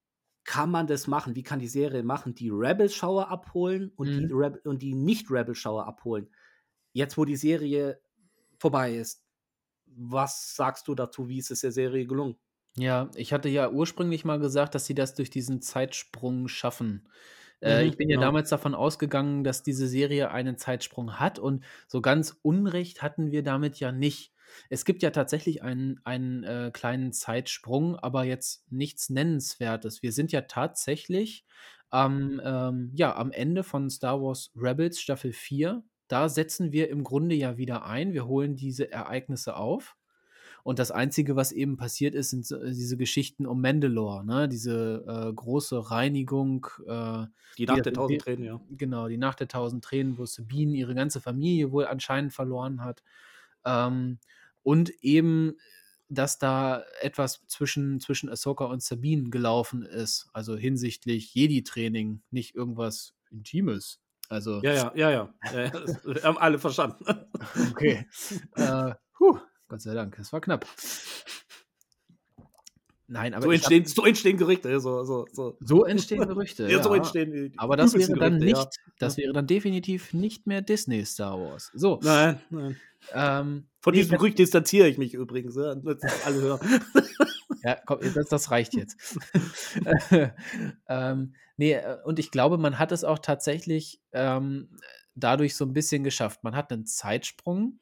kann man das machen, wie kann die Serie machen, die Rebel-Schauer abholen und die, mhm. Und die Nicht-Rebel-Schauer abholen. Jetzt, wo die Serie vorbei ist, was sagst du dazu, wie ist es der Serie gelungen? Ja, ich hatte ja ursprünglich mal gesagt, dass sie das durch diesen Zeitsprung schaffen. Äh, Mhm, ich bin ja genau. damals davon ausgegangen, dass diese Serie einen Zeitsprung hat und so ganz Unrecht hatten wir damit ja nicht. Es gibt ja tatsächlich einen einen, äh, kleinen Zeitsprung, aber jetzt nichts Nennenswertes. Wir sind ja tatsächlich am, ähm ja, am Ende von Star Wars Rebels Staffel 4. Da setzen wir im Grunde ja wieder ein. Wir holen diese Ereignisse auf. Und das Einzige, was eben passiert ist, sind so diese Geschichten um Mandalore, ne? Diese, äh, große Reinigung, äh, Die Nacht der das 1000 die Tränen, ja. genau, die Nacht der 1000 Tränen, wo Sabine ihre ganze Familie wohl anscheinend verloren hat. Ähm, und eben, dass da etwas zwischen zwischen Ahsoka und Sabine gelaufen ist, also hinsichtlich Jedi-Training, nicht irgendwas Intimes. Also Ja, ja, ja, ja. Ja, ja, das haben alle verstanden. Okay. Äh, hu, Gott sei Dank, das war knapp. Nein, aber So entstehen, so entstehen Gerüchte. So, so, so. so entstehen Gerüchte, Ja, so ja. entstehen Aber das wäre dann Gerüchte, ja. nicht das wäre dann definitiv nicht mehr Disney Star Wars. So, Nein, nein. ähm, Von diesem das Gerücht distanziere ich mich übrigens, ja, alle hören. Ja, komm, das das reicht jetzt. Ähm, ne, äh, und ich glaube, man hat es auch tatsächlich, ähm, dadurch so 'n bisschen geschafft. Man hat 'nen Zeitsprung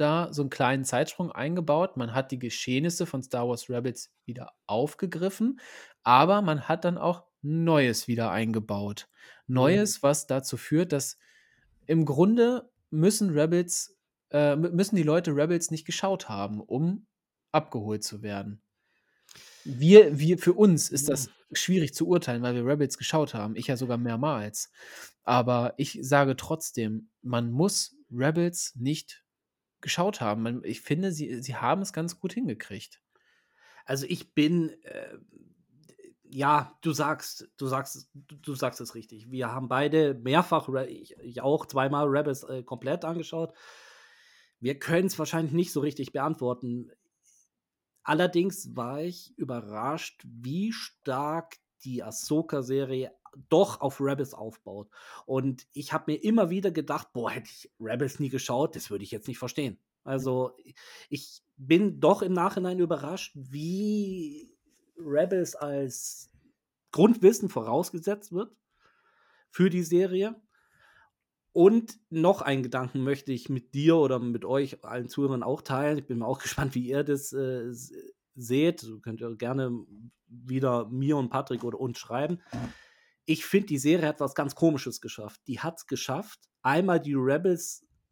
da so 'n kleinen Zeitsprung eingebaut. Man hat die Geschehnisse von Star Wars Rebels wieder aufgegriffen, aber man hat dann auch Neues wieder eingebaut. Mhm. Neues, was dazu führt, dass im Grunde müssen Rebels äh, mü müssen die Leute Rebels nicht geschaut haben, um abgeholt zu werden. Wir wir für uns ist das schwierig zu urteilen, weil wir Rebels geschaut haben. Ich ja sogar mehrmals. Aber ich sage trotzdem, man muss Rebels nicht geschaut haben. Ich finde, sie sie haben es ganz gut hingekriegt. Also, ich bin, äh ja, du sagst du sagst du sagst es richtig. Wir haben beide mehrfach ich ich auch zweimal Rebels, äh, komplett angeschaut. Wir können's wahrscheinlich nicht so richtig beantworten. Allerdings war ich überrascht, wie stark die Ahsoka-Serie doch auf Rebels aufbaut. Und ich habe mir immer wieder gedacht: „Boah, hätte ich Rebels nie geschaut, das würde ich jetzt nicht verstehen.“ Also, ich bin doch im Nachhinein überrascht, wie Rebels als Grundwissen vorausgesetzt wird für die Serie. Und noch einen Gedanken möchte ich mit dir oder mit euch allen Zuhörern auch teilen. Ich bin mal auch gespannt, wie ihr das, äh, seht. Könnt ihr gerne wieder mir und Patrick oder uns schreiben. Ich finde, die Serie hat was ganz Komisches geschafft. Die hat's geschafft, einmal die Rebels-Kenner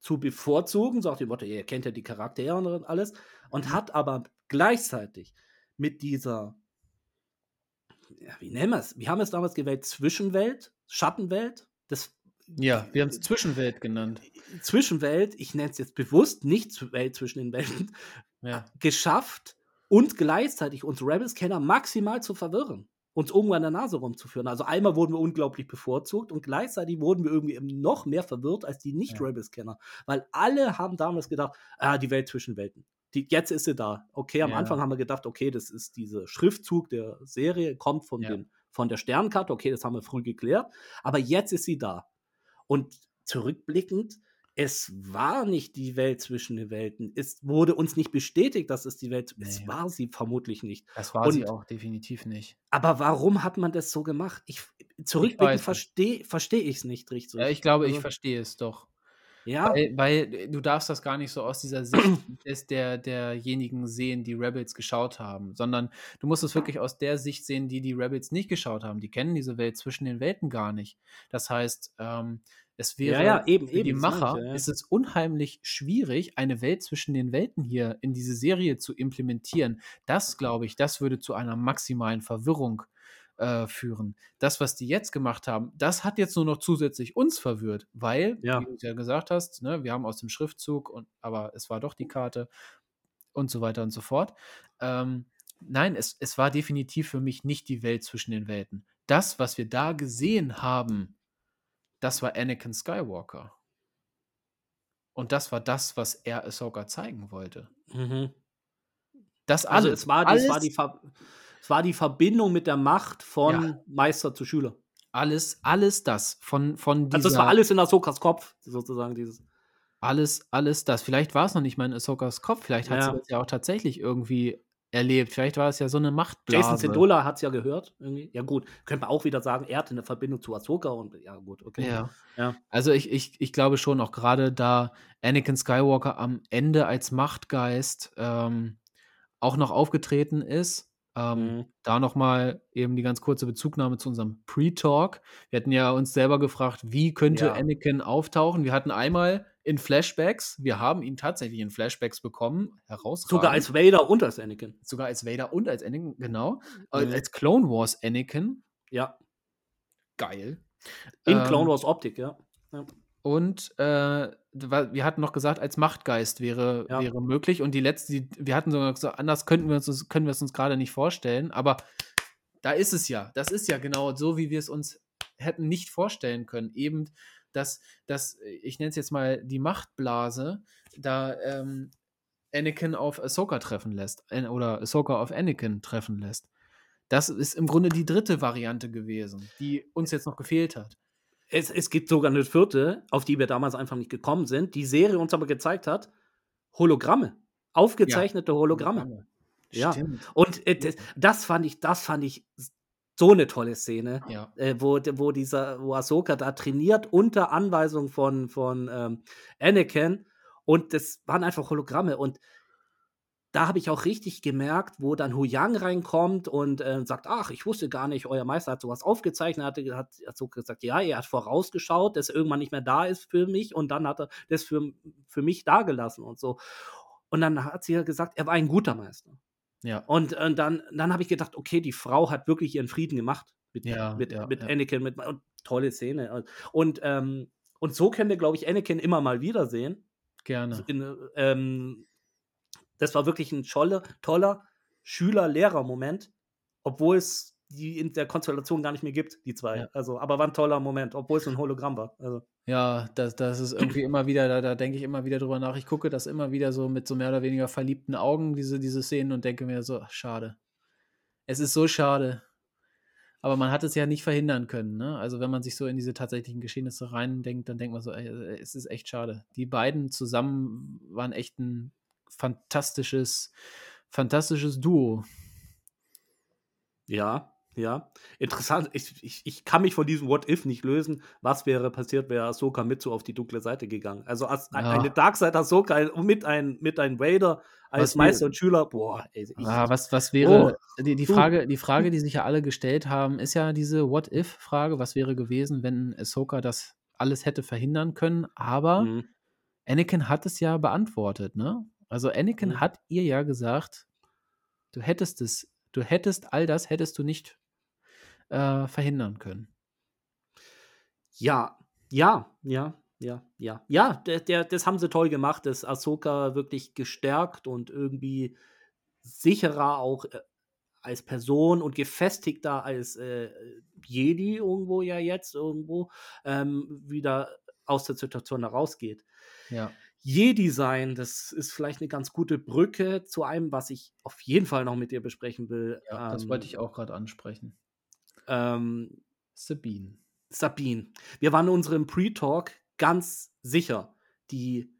zu bevorzugen, so nach dem Motto: „Ihr kennt ja die Charaktere und alles“, und Mhm. hat aber gleichzeitig mit dieser ja, wie nennen wir's? Wie haben wir's damals gewählt? Zwischenwelt? Schattenwelt? Das Ja, wir haben's Zwischenwelt genannt. Zwischenwelt, ich nenne es jetzt bewusst nicht Welt zwischen den Welten, Ja. geschafft und gleichzeitig uns Rebels-Kenner maximal zu verwirren, uns irgendwo an der Nase rumzuführen. Also, einmal wurden wir unglaublich bevorzugt und gleichzeitig wurden wir irgendwie noch mehr verwirrt als die. Nicht-Rebels-Kenner, weil alle haben damals gedacht: „Ah, die Welt zwischen Welten. Die jetzt ist sie da.“ Okay, am Ja. Anfang haben wir gedacht: „Okay, das ist dieser Schriftzug der Serie, kommt von Ja. den von der Sternkarte.“ Okay, das haben wir früh geklärt, aber jetzt ist sie da. Und zurückblickend, es war nicht die Welt zwischen den Welten. Es wurde uns nicht bestätigt, dass es die Welt es Ne. war sie vermutlich nicht. Das war sie Und auch definitiv nicht. aber warum hat man das so gemacht? Ich Ich zurückblickend verstehe verstehe ich's nicht richtig. Ja, ich glaube, ich Also verstehe es doch. Ja. Weil weil, äh, du darfst das gar nicht so aus dieser Sicht des der derjenigen sehen, die Rebels geschaut haben, sondern du musst es wirklich aus der Sicht sehen, die die Rebels nicht geschaut haben. Die kennen diese Welt zwischen den Welten gar nicht. Das heißt, ähm, es Ja, wäre ja, eben, für die eben, das meine ich, Macher ja, ja. ist es unheimlich schwierig, eine Welt zwischen den Welten hier in diese Serie zu implementieren. Das glaube ich, das würde zu einer maximalen Verwirrung, äh, führen. Das, was die jetzt gemacht haben, das hat jetzt nur noch zusätzlich uns verwirrt, weil, Ja. wie du's ja gesagt hast, ne, wir haben aus dem Schriftzug und aber es war doch die Karte und so weiter und so fort. Ähm, nein, es es war definitiv für mich nicht die Welt zwischen den Welten. Das, was wir da gesehen haben, das war Anakin Skywalker. Und das war das, was er Ahsoka zeigen wollte. Mhm. Das Also, alles, es war die es war alles die Ver es war die Verbindung mit der Macht Ja. von Meister zu Schüler. Alles alles das von von Also, es war dieser alles in Ahsokas Kopf, sozusagen dieses alles alles das. Vielleicht war's noch nicht mal in Ahsokas Kopf, vielleicht hat sie Ja. das ja auch tatsächlich irgendwie erlebt. Vielleicht war es ja so eine Machtblase. Jason Syndulla hat es ja gehört. Irgendwie. Ja, gut. Könnte man auch wieder sagen, er hatte eine Verbindung zu Ahsoka und ja, gut, okay. Ja. Ja. Also ich, ich, ich glaube schon, auch gerade da Anakin Skywalker am Ende als Machtgeist ähm, auch noch aufgetreten ist. Ähm, Mhm. Da nochmal eben die ganz kurze Bezugnahme zu unserem Pre-Talk. Wir hatten ja uns selber gefragt, wie könnte Ja. Anakin auftauchen? Wir hatten einmal in Flashbacks, wir haben ihn tatsächlich in Flashbacks bekommen, herausragend. Sogar als Vader und als Anakin. sogar als Vader und als Anakin, genau. Äh, Mhm. Als Clone Wars Anakin. Ja. Geil. In Ähm, Clone Wars Optik, ja. ja. Und äh, wir hatten noch gesagt, als Machtgeist wäre, Ja. wäre möglich. Und die letzte, die, wir hatten sogar gesagt, anders könnten wir uns, können wir es uns gerade nicht vorstellen. Aber da ist es ja. Das ist ja genau so, wie wir es uns hätten nicht vorstellen können. Eben, dass, dass ich nenne es jetzt mal die Machtblase, da ähm, Anakin auf Ahsoka treffen lässt. äh, Oder Ahsoka auf Anakin treffen lässt. Das ist im Grunde die dritte Variante gewesen, die uns jetzt noch gefehlt hat. Es, es gibt sogar eine vierte, auf die wir damals einfach nicht gekommen sind, die Serie uns aber gezeigt hat: Hologramme. Aufgezeichnete Hologramme. Ja. Stimmt. Und äh, das, das fand ich, das fand ich so eine tolle Szene. Ja. äh, wo, wo dieser, wo Ahsoka da trainiert unter Anweisung von, von ähm, Anakin und das waren einfach Hologramme und da habe ich auch richtig gemerkt, wo dann Hu Yang reinkommt und äh, sagt, ach, ich wusste gar nicht, euer Meister hat sowas aufgezeichnet, hat, hat Ahsoka gesagt, ja, er hat vorausgeschaut, dass er irgendwann nicht mehr da ist für mich und dann hat er das für, für mich dagelassen und so. Und dann hat sie ja gesagt, er war ein guter Meister. Ja. Und, äh, dann, dann habe ich gedacht, okay, die Frau hat wirklich ihren Frieden gemacht mit, Ja, mit, ja, mit ja. Anakin. Mit, und tolle Szene. Und, ähm, und so können wir, glaube ich, Anakin immer mal wiedersehen. Gerne. In, äh, ähm, das war wirklich ein toller, toller Schüler-Lehrer-Moment, obwohl es die in der Konstellation gar nicht mehr gibt, die zwei. Ja. Also, aber war ein toller Moment, obwohl es ein Hologramm war. Also, Ja, das, das ist irgendwie immer wieder, da, da denke ich immer wieder drüber nach. Ich gucke das immer wieder so mit so mehr oder weniger verliebten Augen, diese, diese Szenen, und denke mir so, ach, schade. Es ist so schade. Aber man hat es ja nicht verhindern können. Ne? Also wenn man sich so in diese tatsächlichen Geschehnisse reindenkt, dann denkt man so, ey, es ist echt schade. Die beiden zusammen waren echt ein fantastisches, fantastisches Duo. Ja, ja. Interessant. Ich, ich, ich kann mich von diesem What If nicht lösen. Was wäre passiert, wäre Ahsoka mit so auf die dunkle Seite gegangen? Also As Ja. eine Darkseid Ahsoka ein- mit ein, mit ein Vader als Was Meister und Schüler. Boah, ey, ich, Ah, was, was wäre, die, die, du. Frage, die Frage, die sich ja alle gestellt haben, ist ja diese What-If-Frage, was wäre gewesen, wenn Ahsoka das alles hätte verhindern können, aber Mhm. Anakin hat es ja beantwortet, ne? Also Anakin Mhm. hat ihr ja gesagt, du hättest es, du hättest all das, hättest du nicht äh, verhindern können. Ja, ja, ja, ja, ja. Ja, der, der, das haben sie toll gemacht, dass Ahsoka wirklich gestärkt und irgendwie sicherer auch äh, als Person und gefestigter als äh, Jedi irgendwo ja jetzt irgendwo ähm, wieder aus der Situation herausgeht. Ja. Jedi sein, das ist vielleicht eine ganz gute Brücke zu einem, was ich auf jeden Fall noch mit dir besprechen will. Ja, das Ähm, wollte ich auch gerade ansprechen. Ähm, Sabine. Sabine. Wir waren in unserem Pre-Talk ganz sicher. Die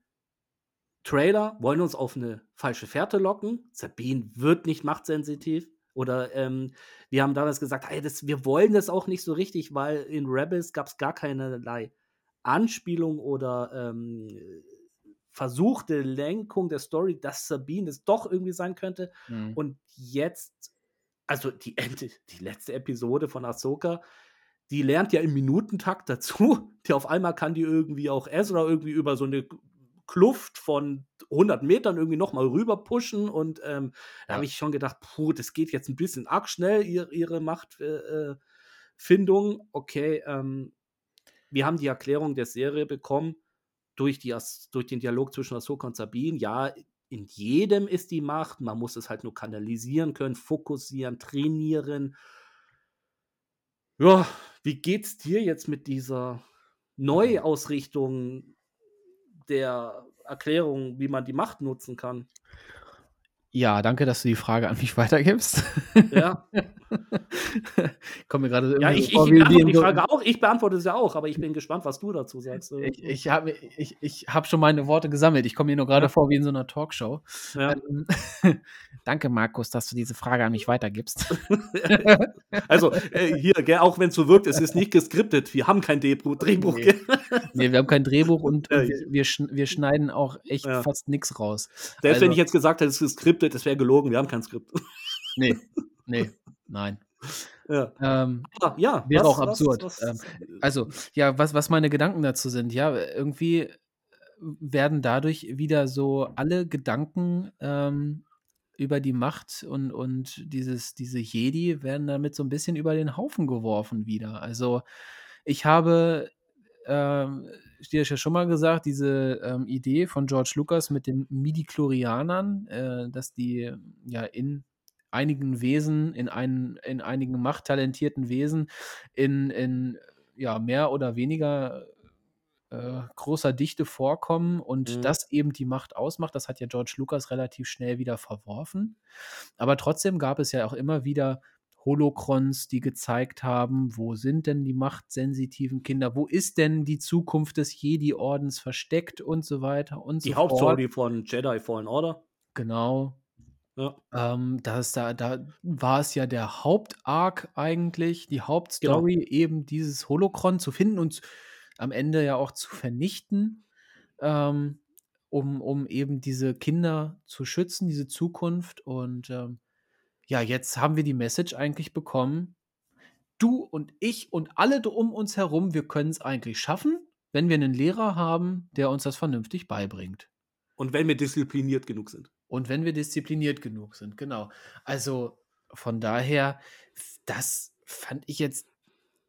Trailer wollen uns auf eine falsche Fährte locken. Sabine wird nicht machtsensitiv. Oder ähm, wir haben damals gesagt, hey, das, wir wollen das auch nicht so richtig, weil in Rebels gab es gar keinerlei Anspielung oder ähm, versuchte Lenkung der Story, dass Sabine es doch irgendwie sein könnte. Mhm. Und jetzt, also die, die letzte Episode von Ahsoka, die lernt ja im Minutentakt dazu. Die auf einmal kann die irgendwie auch Ezra irgendwie über so eine Kluft von 100 Metern irgendwie nochmal rüber pushen. Und ähm, da Ja. habe ich schon gedacht, puh, das geht jetzt ein bisschen arg schnell, ihr, ihre Machtfindung. Äh, Findung. okay, ähm, wir haben die Erklärung der Serie bekommen durch, die, durch den Dialog zwischen Ahsoka und Sabine. Ja, in jedem ist die Macht. Man muss es halt nur kanalisieren können, fokussieren, trainieren. Ja, wie geht's dir jetzt mit dieser Neuausrichtung der Erklärung, wie man die Macht nutzen kann? Ja, danke, dass du die Frage an mich weitergibst. Ja, Kommt mir gerade ja ich, ich so vor, wie- wie beantworte die Frage auch. Ich beantworte es ja auch, aber ich bin gespannt, was du dazu sagst. Ich, ich habe ich, ich hab schon meine Worte gesammelt. Ich komme mir nur gerade Ja. vor wie in so einer Talkshow. ja. Ähm, Danke, Markus, dass du diese Frage an mich weitergibst. also, äh, hier, gell, auch wenn es so wirkt, es ist nicht geskriptet. Wir haben kein Drehbuch. Drehbuch Nee. Nee, wir haben kein Drehbuch und, und wir, wir, schn wir schneiden auch echt fast nichts raus. Selbst wenn Also- ich jetzt gesagt hätte, es ist geskriptet, das wäre gelogen. Wir haben kein Skript. Nee, nee, nein. ja. Ähm, Ah, ja, Wäre was- auch was- absurd. was- Ähm, also, ja, was, was meine Gedanken dazu sind, ja, irgendwie werden dadurch wieder so alle Gedanken ähm, über die Macht und, und dieses, diese Jedi werden damit so ein bisschen über den Haufen geworfen wieder. Also, ich habe ähm, dir ja schon mal gesagt, diese ähm, Idee von George Lucas mit den Midi-Chlorianern, äh, dass die ja in einigen Wesen, in, ein, in einigen machttalentierten Wesen, in, in ja, mehr oder weniger äh, großer Dichte vorkommen und Mhm. das eben die Macht ausmacht. Das hat ja George Lucas relativ schnell wieder verworfen. Aber trotzdem gab es ja auch immer wieder Holokrons, die gezeigt haben, wo sind denn die machtsensitiven Kinder, wo ist denn die Zukunft des Jedi-Ordens versteckt und so weiter und Die so fort. Hauptstory von Jedi Fallen Order. Genau. Ja. Ähm, da, ist da, da war es ja der Hauptarc eigentlich, die Hauptstory, eben dieses Holocron zu finden und am Ende ja auch zu vernichten, ähm, um, um eben diese Kinder zu schützen, diese Zukunft. Und ähm, ja, jetzt haben wir die Message eigentlich bekommen, du und ich und alle um uns herum, wir können es eigentlich schaffen, wenn wir einen Lehrer haben, der uns das vernünftig beibringt. Und wenn wir diszipliniert genug sind. Und wenn wir diszipliniert genug sind, genau. Also von daher, das fand ich jetzt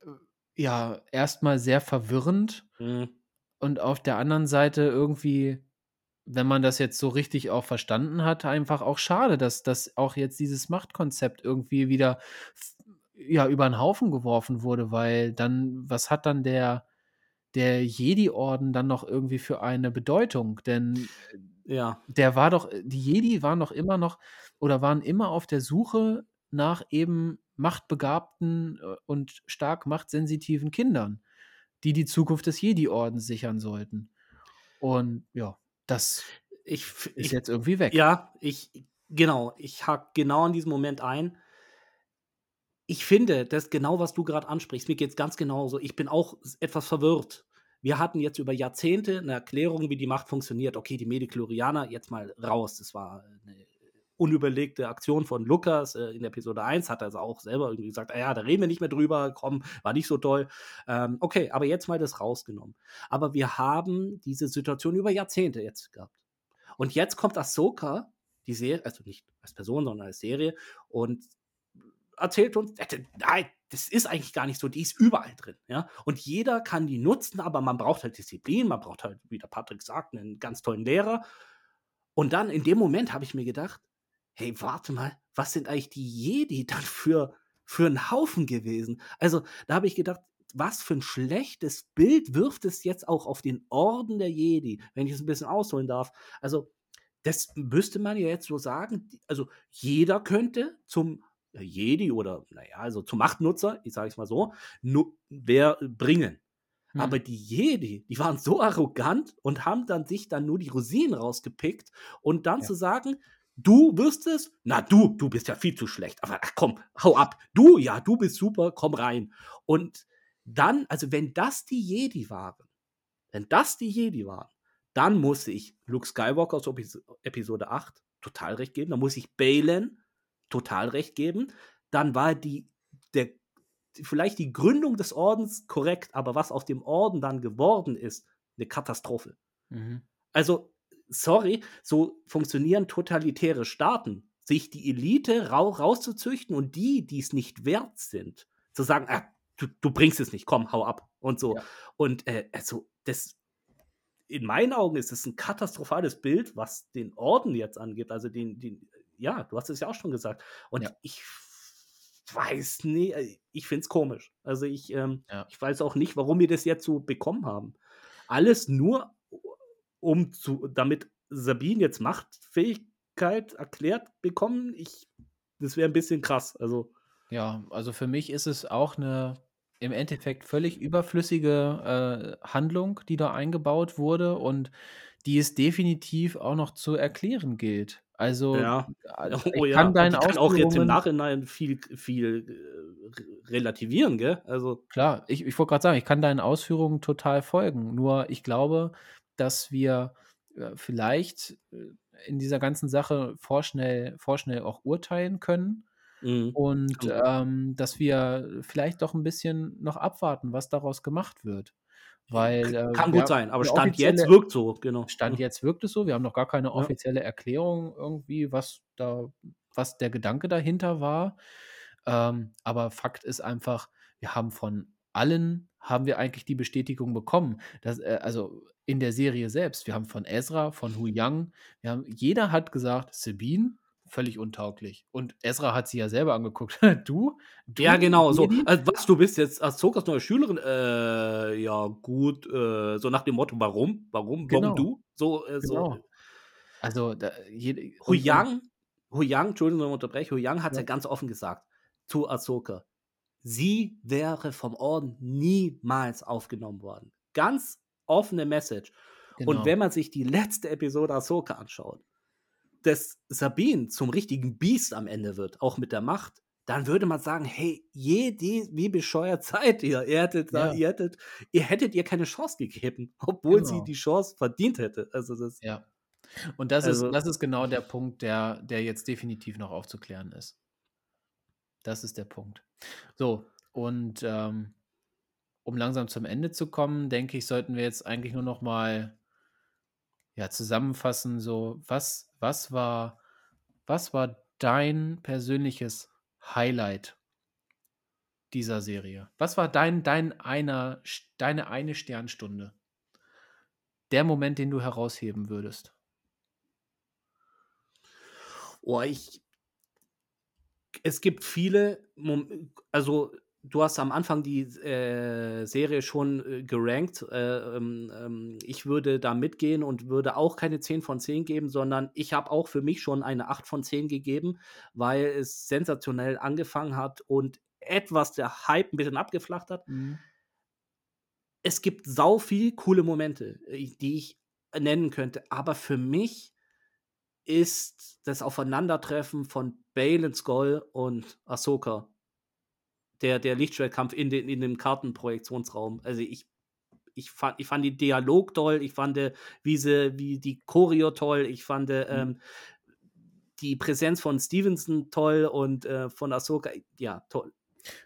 äh, ja erstmal sehr verwirrend Mhm. und auf der anderen Seite irgendwie, wenn man das jetzt so richtig auch verstanden hat, einfach auch schade, dass dass auch jetzt dieses Machtkonzept irgendwie wieder ja, über 'n Haufen geworfen wurde, weil dann was hat dann der der Jedi-Orden dann noch irgendwie für eine Bedeutung? Denn Ja. der war doch die Jedi waren doch immer noch oder waren immer auf der Suche nach eben machtbegabten, äh, und stark machtsensitiven Kindern, die die Zukunft des Jedi-Ordens sichern sollten. Und ja, das Ich, ist ich, jetzt irgendwie weg. Ja, ich, genau, ich hake genau in diesem Moment ein. Ich finde, das ist genau, was du gerade ansprichst. Mir geht es ganz genauso. Ich bin auch etwas verwirrt. Wir hatten jetzt über Jahrzehnte eine Erklärung, wie die Macht funktioniert. Okay, die Mediklorianer, jetzt mal raus. Das war eine unüberlegte Aktion von Lukas äh, in Episode 1. Hat er also auch selber irgendwie gesagt, ah ja, da reden wir nicht mehr drüber, komm, war nicht so toll. Ähm, okay, aber jetzt mal das rausgenommen. Aber wir haben diese Situation über Jahrzehnte jetzt gehabt. Und jetzt kommt Ahsoka, die Serie, also nicht als Person, sondern als Serie, und erzählt uns, äh, nein, das ist eigentlich gar nicht so, die ist überall drin, ja. Und jeder kann die nutzen, aber man braucht halt Disziplin, man braucht halt, wie der Patrick sagt, einen ganz tollen Lehrer. Und dann in dem Moment habe ich mir gedacht, hey, warte mal, was sind eigentlich die Jedi dann für, für einen Haufen gewesen? Also da habe ich gedacht, was für ein schlechtes Bild wirft es jetzt auch auf den Orden der Jedi, wenn ich es ein bisschen ausholen darf. Also, das müsste man ja jetzt so sagen. Also, jeder könnte zum äh, Jedi oder, naja, also zum Machtnutzer, ich sage es mal so, nu, wer bringen. Hm. Aber die Jedi, die waren so arrogant und haben dann sich dann nur die Rosinen rausgepickt und dann Ja. zu sagen, du wirst es, na du, du bist ja viel zu schlecht, aber ach komm, hau ab. Du, ja, du bist super, komm rein. Und dann, also wenn das die Jedi waren, wenn das die Jedi waren, dann muss ich Luke Skywalker aus Epis- Episode 8 total recht geben, dann muss ich Balen total recht geben, dann war die, der, vielleicht die Gründung des Ordens korrekt, aber was aus dem Orden dann geworden ist, eine Katastrophe. Mhm. Also, sorry, so funktionieren totalitäre Staaten. Sich die Elite rau rauszuzüchten und die, die es nicht wert sind, zu sagen, ah, du, du bringst es nicht, komm, hau ab und so. Ja. Und äh, also, das, in meinen Augen ist es ein katastrophales Bild, was den Orden jetzt angeht. Also den, den, ja, du hast es ja auch schon gesagt. Und Ja. ich weiß nicht, äh, ich finde es komisch. Also ich, ähm, Ja. ich weiß auch nicht, warum wir das jetzt so bekommen haben. Alles nur, um zu, damit Sabine jetzt Machtfähigkeit erklärt bekommen. Ich, das wäre ein bisschen krass. Also, Ja, also für mich ist es auch eine im Endeffekt völlig überflüssige, äh, Handlung, die da eingebaut wurde und die es definitiv auch noch zu erklären gilt. Also, Ja. äh, Oh ich ja, kann deinen kann auch jetzt im Nachhinein viel viel, äh, re relativieren, gell? Also Klar, ich ich wollte grad sagen, ich kann deinen Ausführungen total folgen. Nur ich glaube, dass wir, äh, vielleicht, äh, in dieser ganzen Sache vorschnell vorschnell auch urteilen können Mhm. und, Kann ähm, dass wir vielleicht doch 'n bisschen noch abwarten, was daraus gemacht wird. Weil, äh, kann gut sein, aber Stand jetzt wirkt so, genau. Stand Mhm. jetzt wirkt es so. Wir haben noch gar keine Ja. offizielle Erklärung irgendwie, was da was der Gedanke dahinter war. Ähm, aber Fakt ist einfach, wir haben von allen haben wir eigentlich die Bestätigung bekommen, dass äh, also in der Serie selbst. Wir haben von Ezra, von Huyang wir haben jeder hat gesagt: „Sabine, völlig untauglich.“ Und Ezra hat sie ja selber angeguckt. „Du? Du, Ja, genau, so. Jedi?“ „Also was, du bist jetzt Asokas neue Schülerin?“ „Äh, ja gut“, äh, so nach dem Motto: „Warum? Warum? Warum Genau. du?“ So äh, so, Genau. Also, da jede Huyang Huyang, Entschuldigung, wenn ich unterbreche, Huyang hat's Ja. ja ganz offen gesagt zu Asoka. Sie wäre vom Orden niemals aufgenommen worden. Ganz offene Message. Und Genau. wenn man sich die letzte Episode Asoka anschaut, dass Sabine zum richtigen Biest am Ende wird, auch mit der Macht, dann würde man sagen: „Hey, Jedi, wie bescheuert seid ihr? Ihr hättet Ja. ihr hättet ihr hättet ihr keine Chance gegeben, obwohl sie Genau. die Chance verdient hätte.“ Also, das Ja. Und das ist Also das ist genau der Punkt, der der jetzt definitiv noch aufzuklären ist. Das ist der Punkt. So, und, ähm, um langsam zum Ende zu kommen, denke ich, sollten wir jetzt eigentlich nur noch mal ja, zusammenfassen, so was was war was war dein persönliches Highlight dieser Serie? Was war dein dein einer deine eine Sternstunde? Der Moment, den du herausheben würdest? Oh, ich es gibt viele also, du hast am Anfang die äh, Serie schon, äh, gerankt. Äh, ähm, ähm, ich würde da mitgehen und würde auch keine 10 von 10 geben, sondern ich habe auch für mich schon eine 8 von 10 gegeben, weil es sensationell angefangen hat und etwas der Hype 'n bisschen abgeflacht hat. Mhm. Es gibt sau viel coole Momente, äh, die ich nennen könnte, aber für mich ist das Aufeinandertreffen von Baylan Skoll und Asoka der der Lichtschwertkampf in den in dem Kartenprojektionsraum. Also, ich ich fand ich fand den Dialog toll, ich fand, äh, wie sie wie die Choreo toll, ich fand, Mhm. ähm, die Präsenz von Stevenson toll und, äh, von Asoka ja, toll.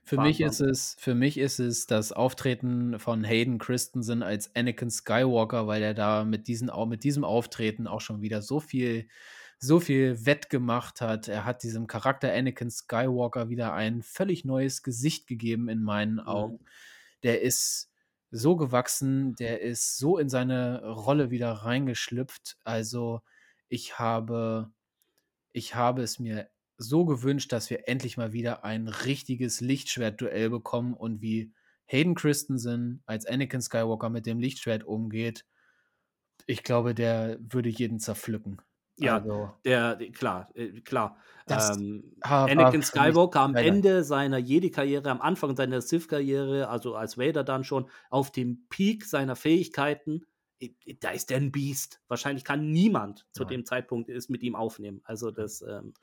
Für mich ist es für mich ist es das Auftreten von Hayden Christensen als Anakin Skywalker, weil er da mit diesen mit diesem Auftreten auch schon wieder so viel so viel wettgemacht hat. Er hat diesem Charakter Anakin Skywalker wieder ein völlig neues Gesicht gegeben in meinen Mhm. Augen. Der ist so gewachsen, der ist so in seine Rolle wieder reingeschlüpft. Also, ich habe ich habe es mir so gewünscht, dass wir endlich mal wieder ein richtiges Lichtschwertduell bekommen und wie Hayden Christensen als Anakin Skywalker mit dem Lichtschwert umgeht ich glaube, der würde jeden zerpflücken. Ja, Also der klar, äh, klar. Ähm, Anakin Skywalker am. Ende seiner Jedi-Karriere, am Anfang seiner Sith-Karriere, also als Vader dann schon auf dem Peak seiner Fähigkeiten, da ist der 'n Biest. Wahrscheinlich kann niemand zu Nein. dem Zeitpunkt es mit ihm aufnehmen. Also, das, ähm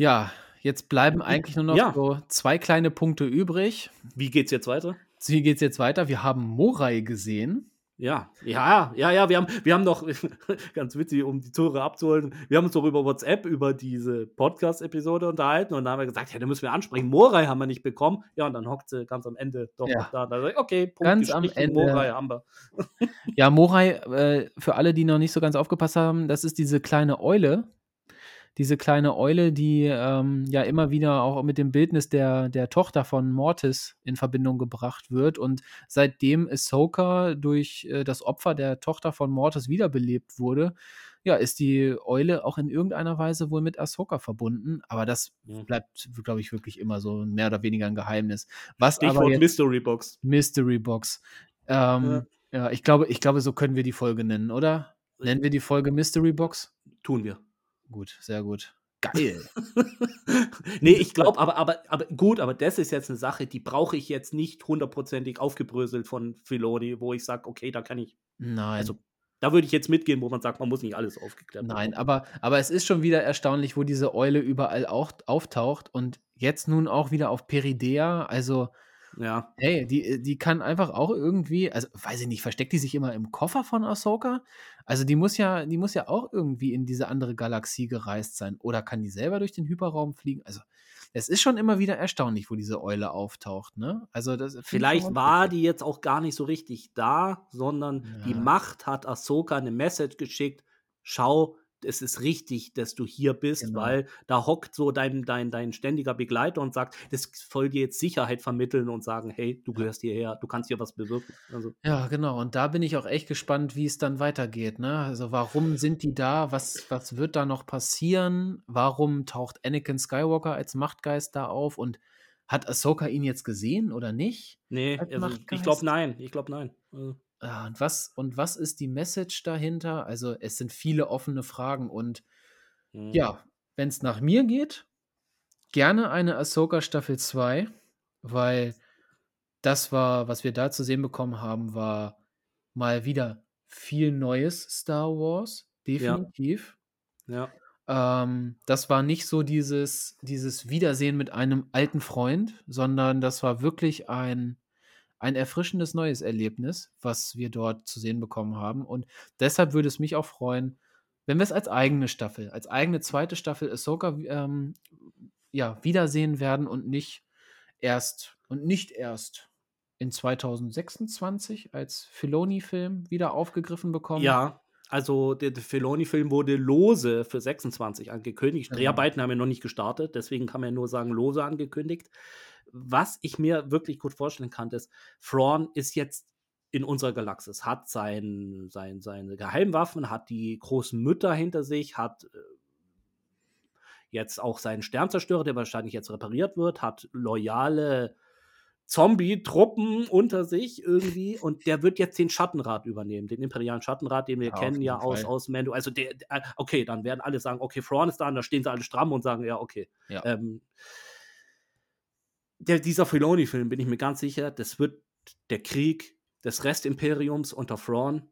Ja, jetzt bleiben eigentlich nur noch Ja. so 2 kleine Punkte übrig. Wie geht's jetzt weiter? Wie geht's jetzt weiter? Wir haben Morai gesehen. Ja, ja, ja, ja, wir haben wir haben noch ganz witzig, um die Zuhörer abzuholen, wir haben uns doch über WhatsApp über diese Podcast-Episode unterhalten und da haben wir gesagt: „Ja, den müssen wir ansprechen. Morai haben wir nicht bekommen.“ Ja, und dann hockt sie ganz am Ende doch Ja. da. Da ich: „Okay, Punkt Ganz am Ende. Morai haben wir.“ Ja, Morai, äh, für alle, die noch nicht so ganz aufgepasst haben, das ist diese kleine Eule diese kleine Eule, die, ähm, ja immer wieder auch mit dem Bildnis der der Tochter von Mortis in Verbindung gebracht wird. Und seitdem Ahsoka durch, äh, das Opfer der Tochter von Mortis wiederbelebt wurde, ja, ist die Eule auch in irgendeiner Weise wohl mit Ahsoka verbunden. Aber das Mhm. bleibt, glaube ich, wirklich immer so mehr oder weniger 'n Geheimnis. Was aber Stichwort jetzt Mystery Box. Mystery Box. Ähm, ja, ich glaube ich glaube, so können wir die Folge nennen, oder? Nennen wir die Folge Mystery Box? Tun wir. Gut, sehr gut. Geil. Ne, ich glaube aber aber aber gut, aber das ist jetzt 'ne Sache, die brauche ich jetzt nicht hundertprozentig aufgebröselt von Filoni, wo ich sage: „Okay, da kann ich“ Nein. also da würde ich jetzt mitgehen, wo man sagt, man muss nicht alles aufgeklärt Nein, aber, aber es ist schon wieder erstaunlich, wo diese Eule überall auch auftaucht und jetzt nun auch wieder auf Peridea. Also, Ja. hey, die, die kann einfach auch irgendwie, also weiß ich nicht, versteckt die sich immer im Koffer von Ahsoka? Also die muss ja, die muss ja auch irgendwie in diese andere Galaxie gereist sein. Oder kann die selber durch den Hyperraum fliegen? Also, es ist schon immer wieder erstaunlich, wo diese Eule auftaucht, ne? Also das Vielleicht war die jetzt auch gar nicht so richtig da, sondern die Ja. Macht hat Ahsoka eine Message geschickt: „Schau, es ist richtig, dass du hier bist, Genau. weil da hockt so dein dein dein ständiger Begleiter und sagt, das soll dir jetzt Sicherheit vermitteln und sagen: ‚Hey, du gehörst hierher, du kannst hier was bewirken.'“ Also Ja, genau. Und da bin ich auch echt gespannt, wie es dann weitergeht, ne? Also, warum sind die da? Was was wird da noch passieren? Warum taucht Anakin Skywalker als Machtgeist da auf? Und hat Ahsoka ihn jetzt gesehen oder nicht Ne, als also ich glaube nein, ich glaube nein. Also Ja, und was und was ist die Message dahinter? Also, es sind viele offene Fragen und Mhm. ja, wenn's nach mir geht, gerne eine Ahsoka Staffel 2, weil das war was wir da zu sehen bekommen haben, war mal wieder viel neues Star Wars, Ja. definitiv. Ja. Ähm, das war nicht so dieses dieses Wiedersehen mit einem alten Freund, sondern das war wirklich ein ein erfrischendes neues Erlebnis, was wir dort zu sehen bekommen haben. Und deshalb würde es mich auch freuen, wenn wir es als eigene Staffel, als eigene zweite Staffel Ahsoka, ähm, ja, wiedersehen werden und nicht erst und nicht erst in 2026 als Filoni-Film wieder aufgegriffen bekommen. Ja, also der der Filoni-Film wurde lose für 26 angekündigt. Genau. Dreharbeiten haben ja noch nicht gestartet, deswegen kann man ja nur sagen, lose angekündigt. Was ich mir wirklich gut vorstellen kann, ist, Thrawn ist jetzt in unserer Galaxis, hat sein sein seine Geheimwaffen, hat die großen Mütter hinter sich, hat, äh jetzt auch seinen Sternzerstörer, der wahrscheinlich jetzt repariert wird, hat loyale Zombie-Truppen unter sich irgendwie und der wird jetzt den Schattenrat übernehmen, den imperialen Schattenrat, den wir Ja, kennen ja aus, Fall. aus Mando. Also der, der, okay, dann werden alle sagen, okay, Thrawn ist da und da stehen sie alle stramm und sagen, ja, okay. Ja. Ähm, der, dieser Filoni-Film, bin ich mir ganz sicher, das wird der Krieg des Restimperiums unter Thrawn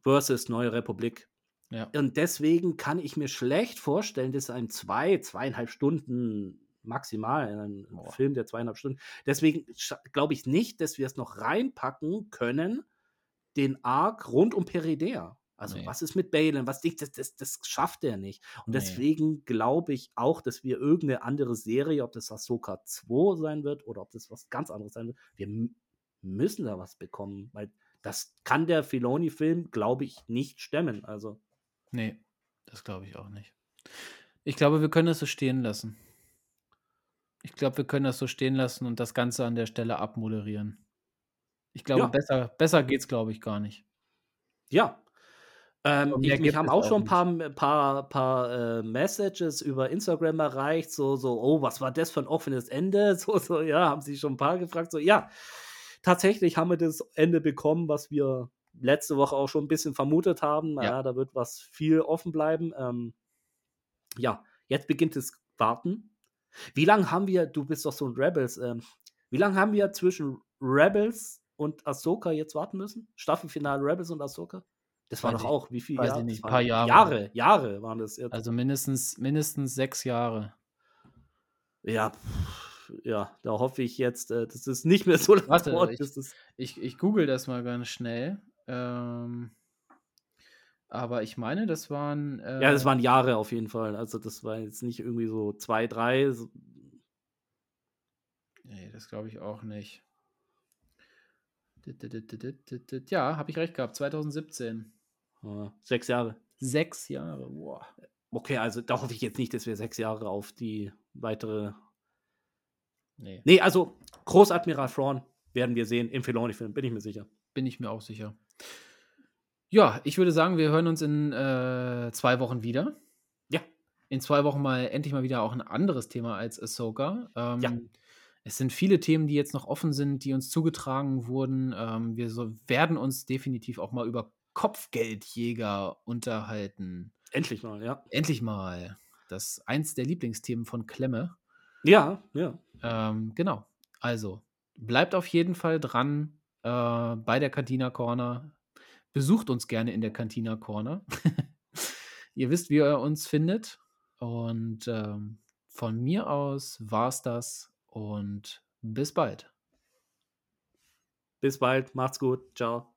versus Neue Republik. Ja. Und deswegen kann ich mir schlecht vorstellen, dass ein zwei, zweieinhalb Stunden maximal, ein Boah. Film der zweieinhalb Stunden. Deswegen glaube ich nicht, dass wir es noch reinpacken können, den Arc rund um Peridea. Also, Nee. was ist mit Balen? Was nicht, das, das, das schafft er nicht. Und Nee. deswegen glaube ich auch, dass wir irgendeine andere Serie, ob das Ahsoka 2 sein wird oder ob das was ganz anderes sein wird, wir müssen da was bekommen, weil das kann der Filoni-Film, glaube ich, nicht stemmen. Also, Nee, das glaube ich auch nicht. Ich glaube, wir können das so stehen lassen. Ich glaube, wir können das so stehen lassen und das Ganze an der Stelle abmoderieren. Ich glaube, Ja. besser, besser geht's, glaube ich, gar nicht. ja. Ähm, ich, mich haben auch schon ein paar, paar, paar äh, Messages über Instagram erreicht, so, so, oh, was war das für ein offenes Ende? So, so, ja, haben sich schon ein paar gefragt. So, ja, tatsächlich haben wir das Ende bekommen, was wir letzte Woche auch schon ein bisschen vermutet haben. Ja. Ja, da wird was viel offen bleiben. Ähm, ja, jetzt beginnt das Warten. Wie lange haben wir, du bist doch so ein Rebels, ähm, wie lange haben wir zwischen Rebels und Ahsoka jetzt warten müssen? Staffelfinale Rebels und Ahsoka? Das war doch auch, wie viel weiß Jahre? Das nicht, waren paar Jahre. Jahre, Jahre waren das jetzt. Also mindestens, mindestens sechs Jahre. ja, ja, da hoffe ich jetzt, äh, dass es nicht mehr so lange Warte, dauert, ich- das Ich, ich google das mal ganz schnell. Ähm, aber ich meine, das waren. Äh, Ja, das waren Jahre auf jeden Fall. Also das war jetzt nicht irgendwie so zwei, drei. So, Nee, das glaube ich auch nicht. Ja, habe ich recht gehabt. 2017. äh, sechs Jahre. Sechs Jahre. Boah. Okay, also da hoffe ich jetzt nicht, dass wir sechs Jahre auf die weitere. Nee, Nee, also Großadmiral Thrawn werden wir sehen im Filoni-Film, bin ich mir sicher. bin ich mir auch sicher. Ja, ich würde sagen, wir hören uns in äh, zwei Wochen wieder. Ja. In zwei Wochen mal endlich mal wieder auch ein anderes Thema als Ahsoka. Ähm, Ja. Es sind viele Themen, die jetzt noch offen sind, die uns zugetragen wurden. Ähm, wir so, werden uns definitiv auch mal über Kopfgeldjäger unterhalten. Endlich mal, ja. Endlich mal. Das ist eins der Lieblingsthemen von Klemme. Ja, ja. Ähm, genau. Also, bleibt auf jeden Fall dran äh, bei der Cantina Corner. besucht uns gerne in der Cantina Corner. ihr wisst, wie ihr uns findet. Und ähm, von mir aus war's das und bis bald. Bis bald, macht's gut, ciao.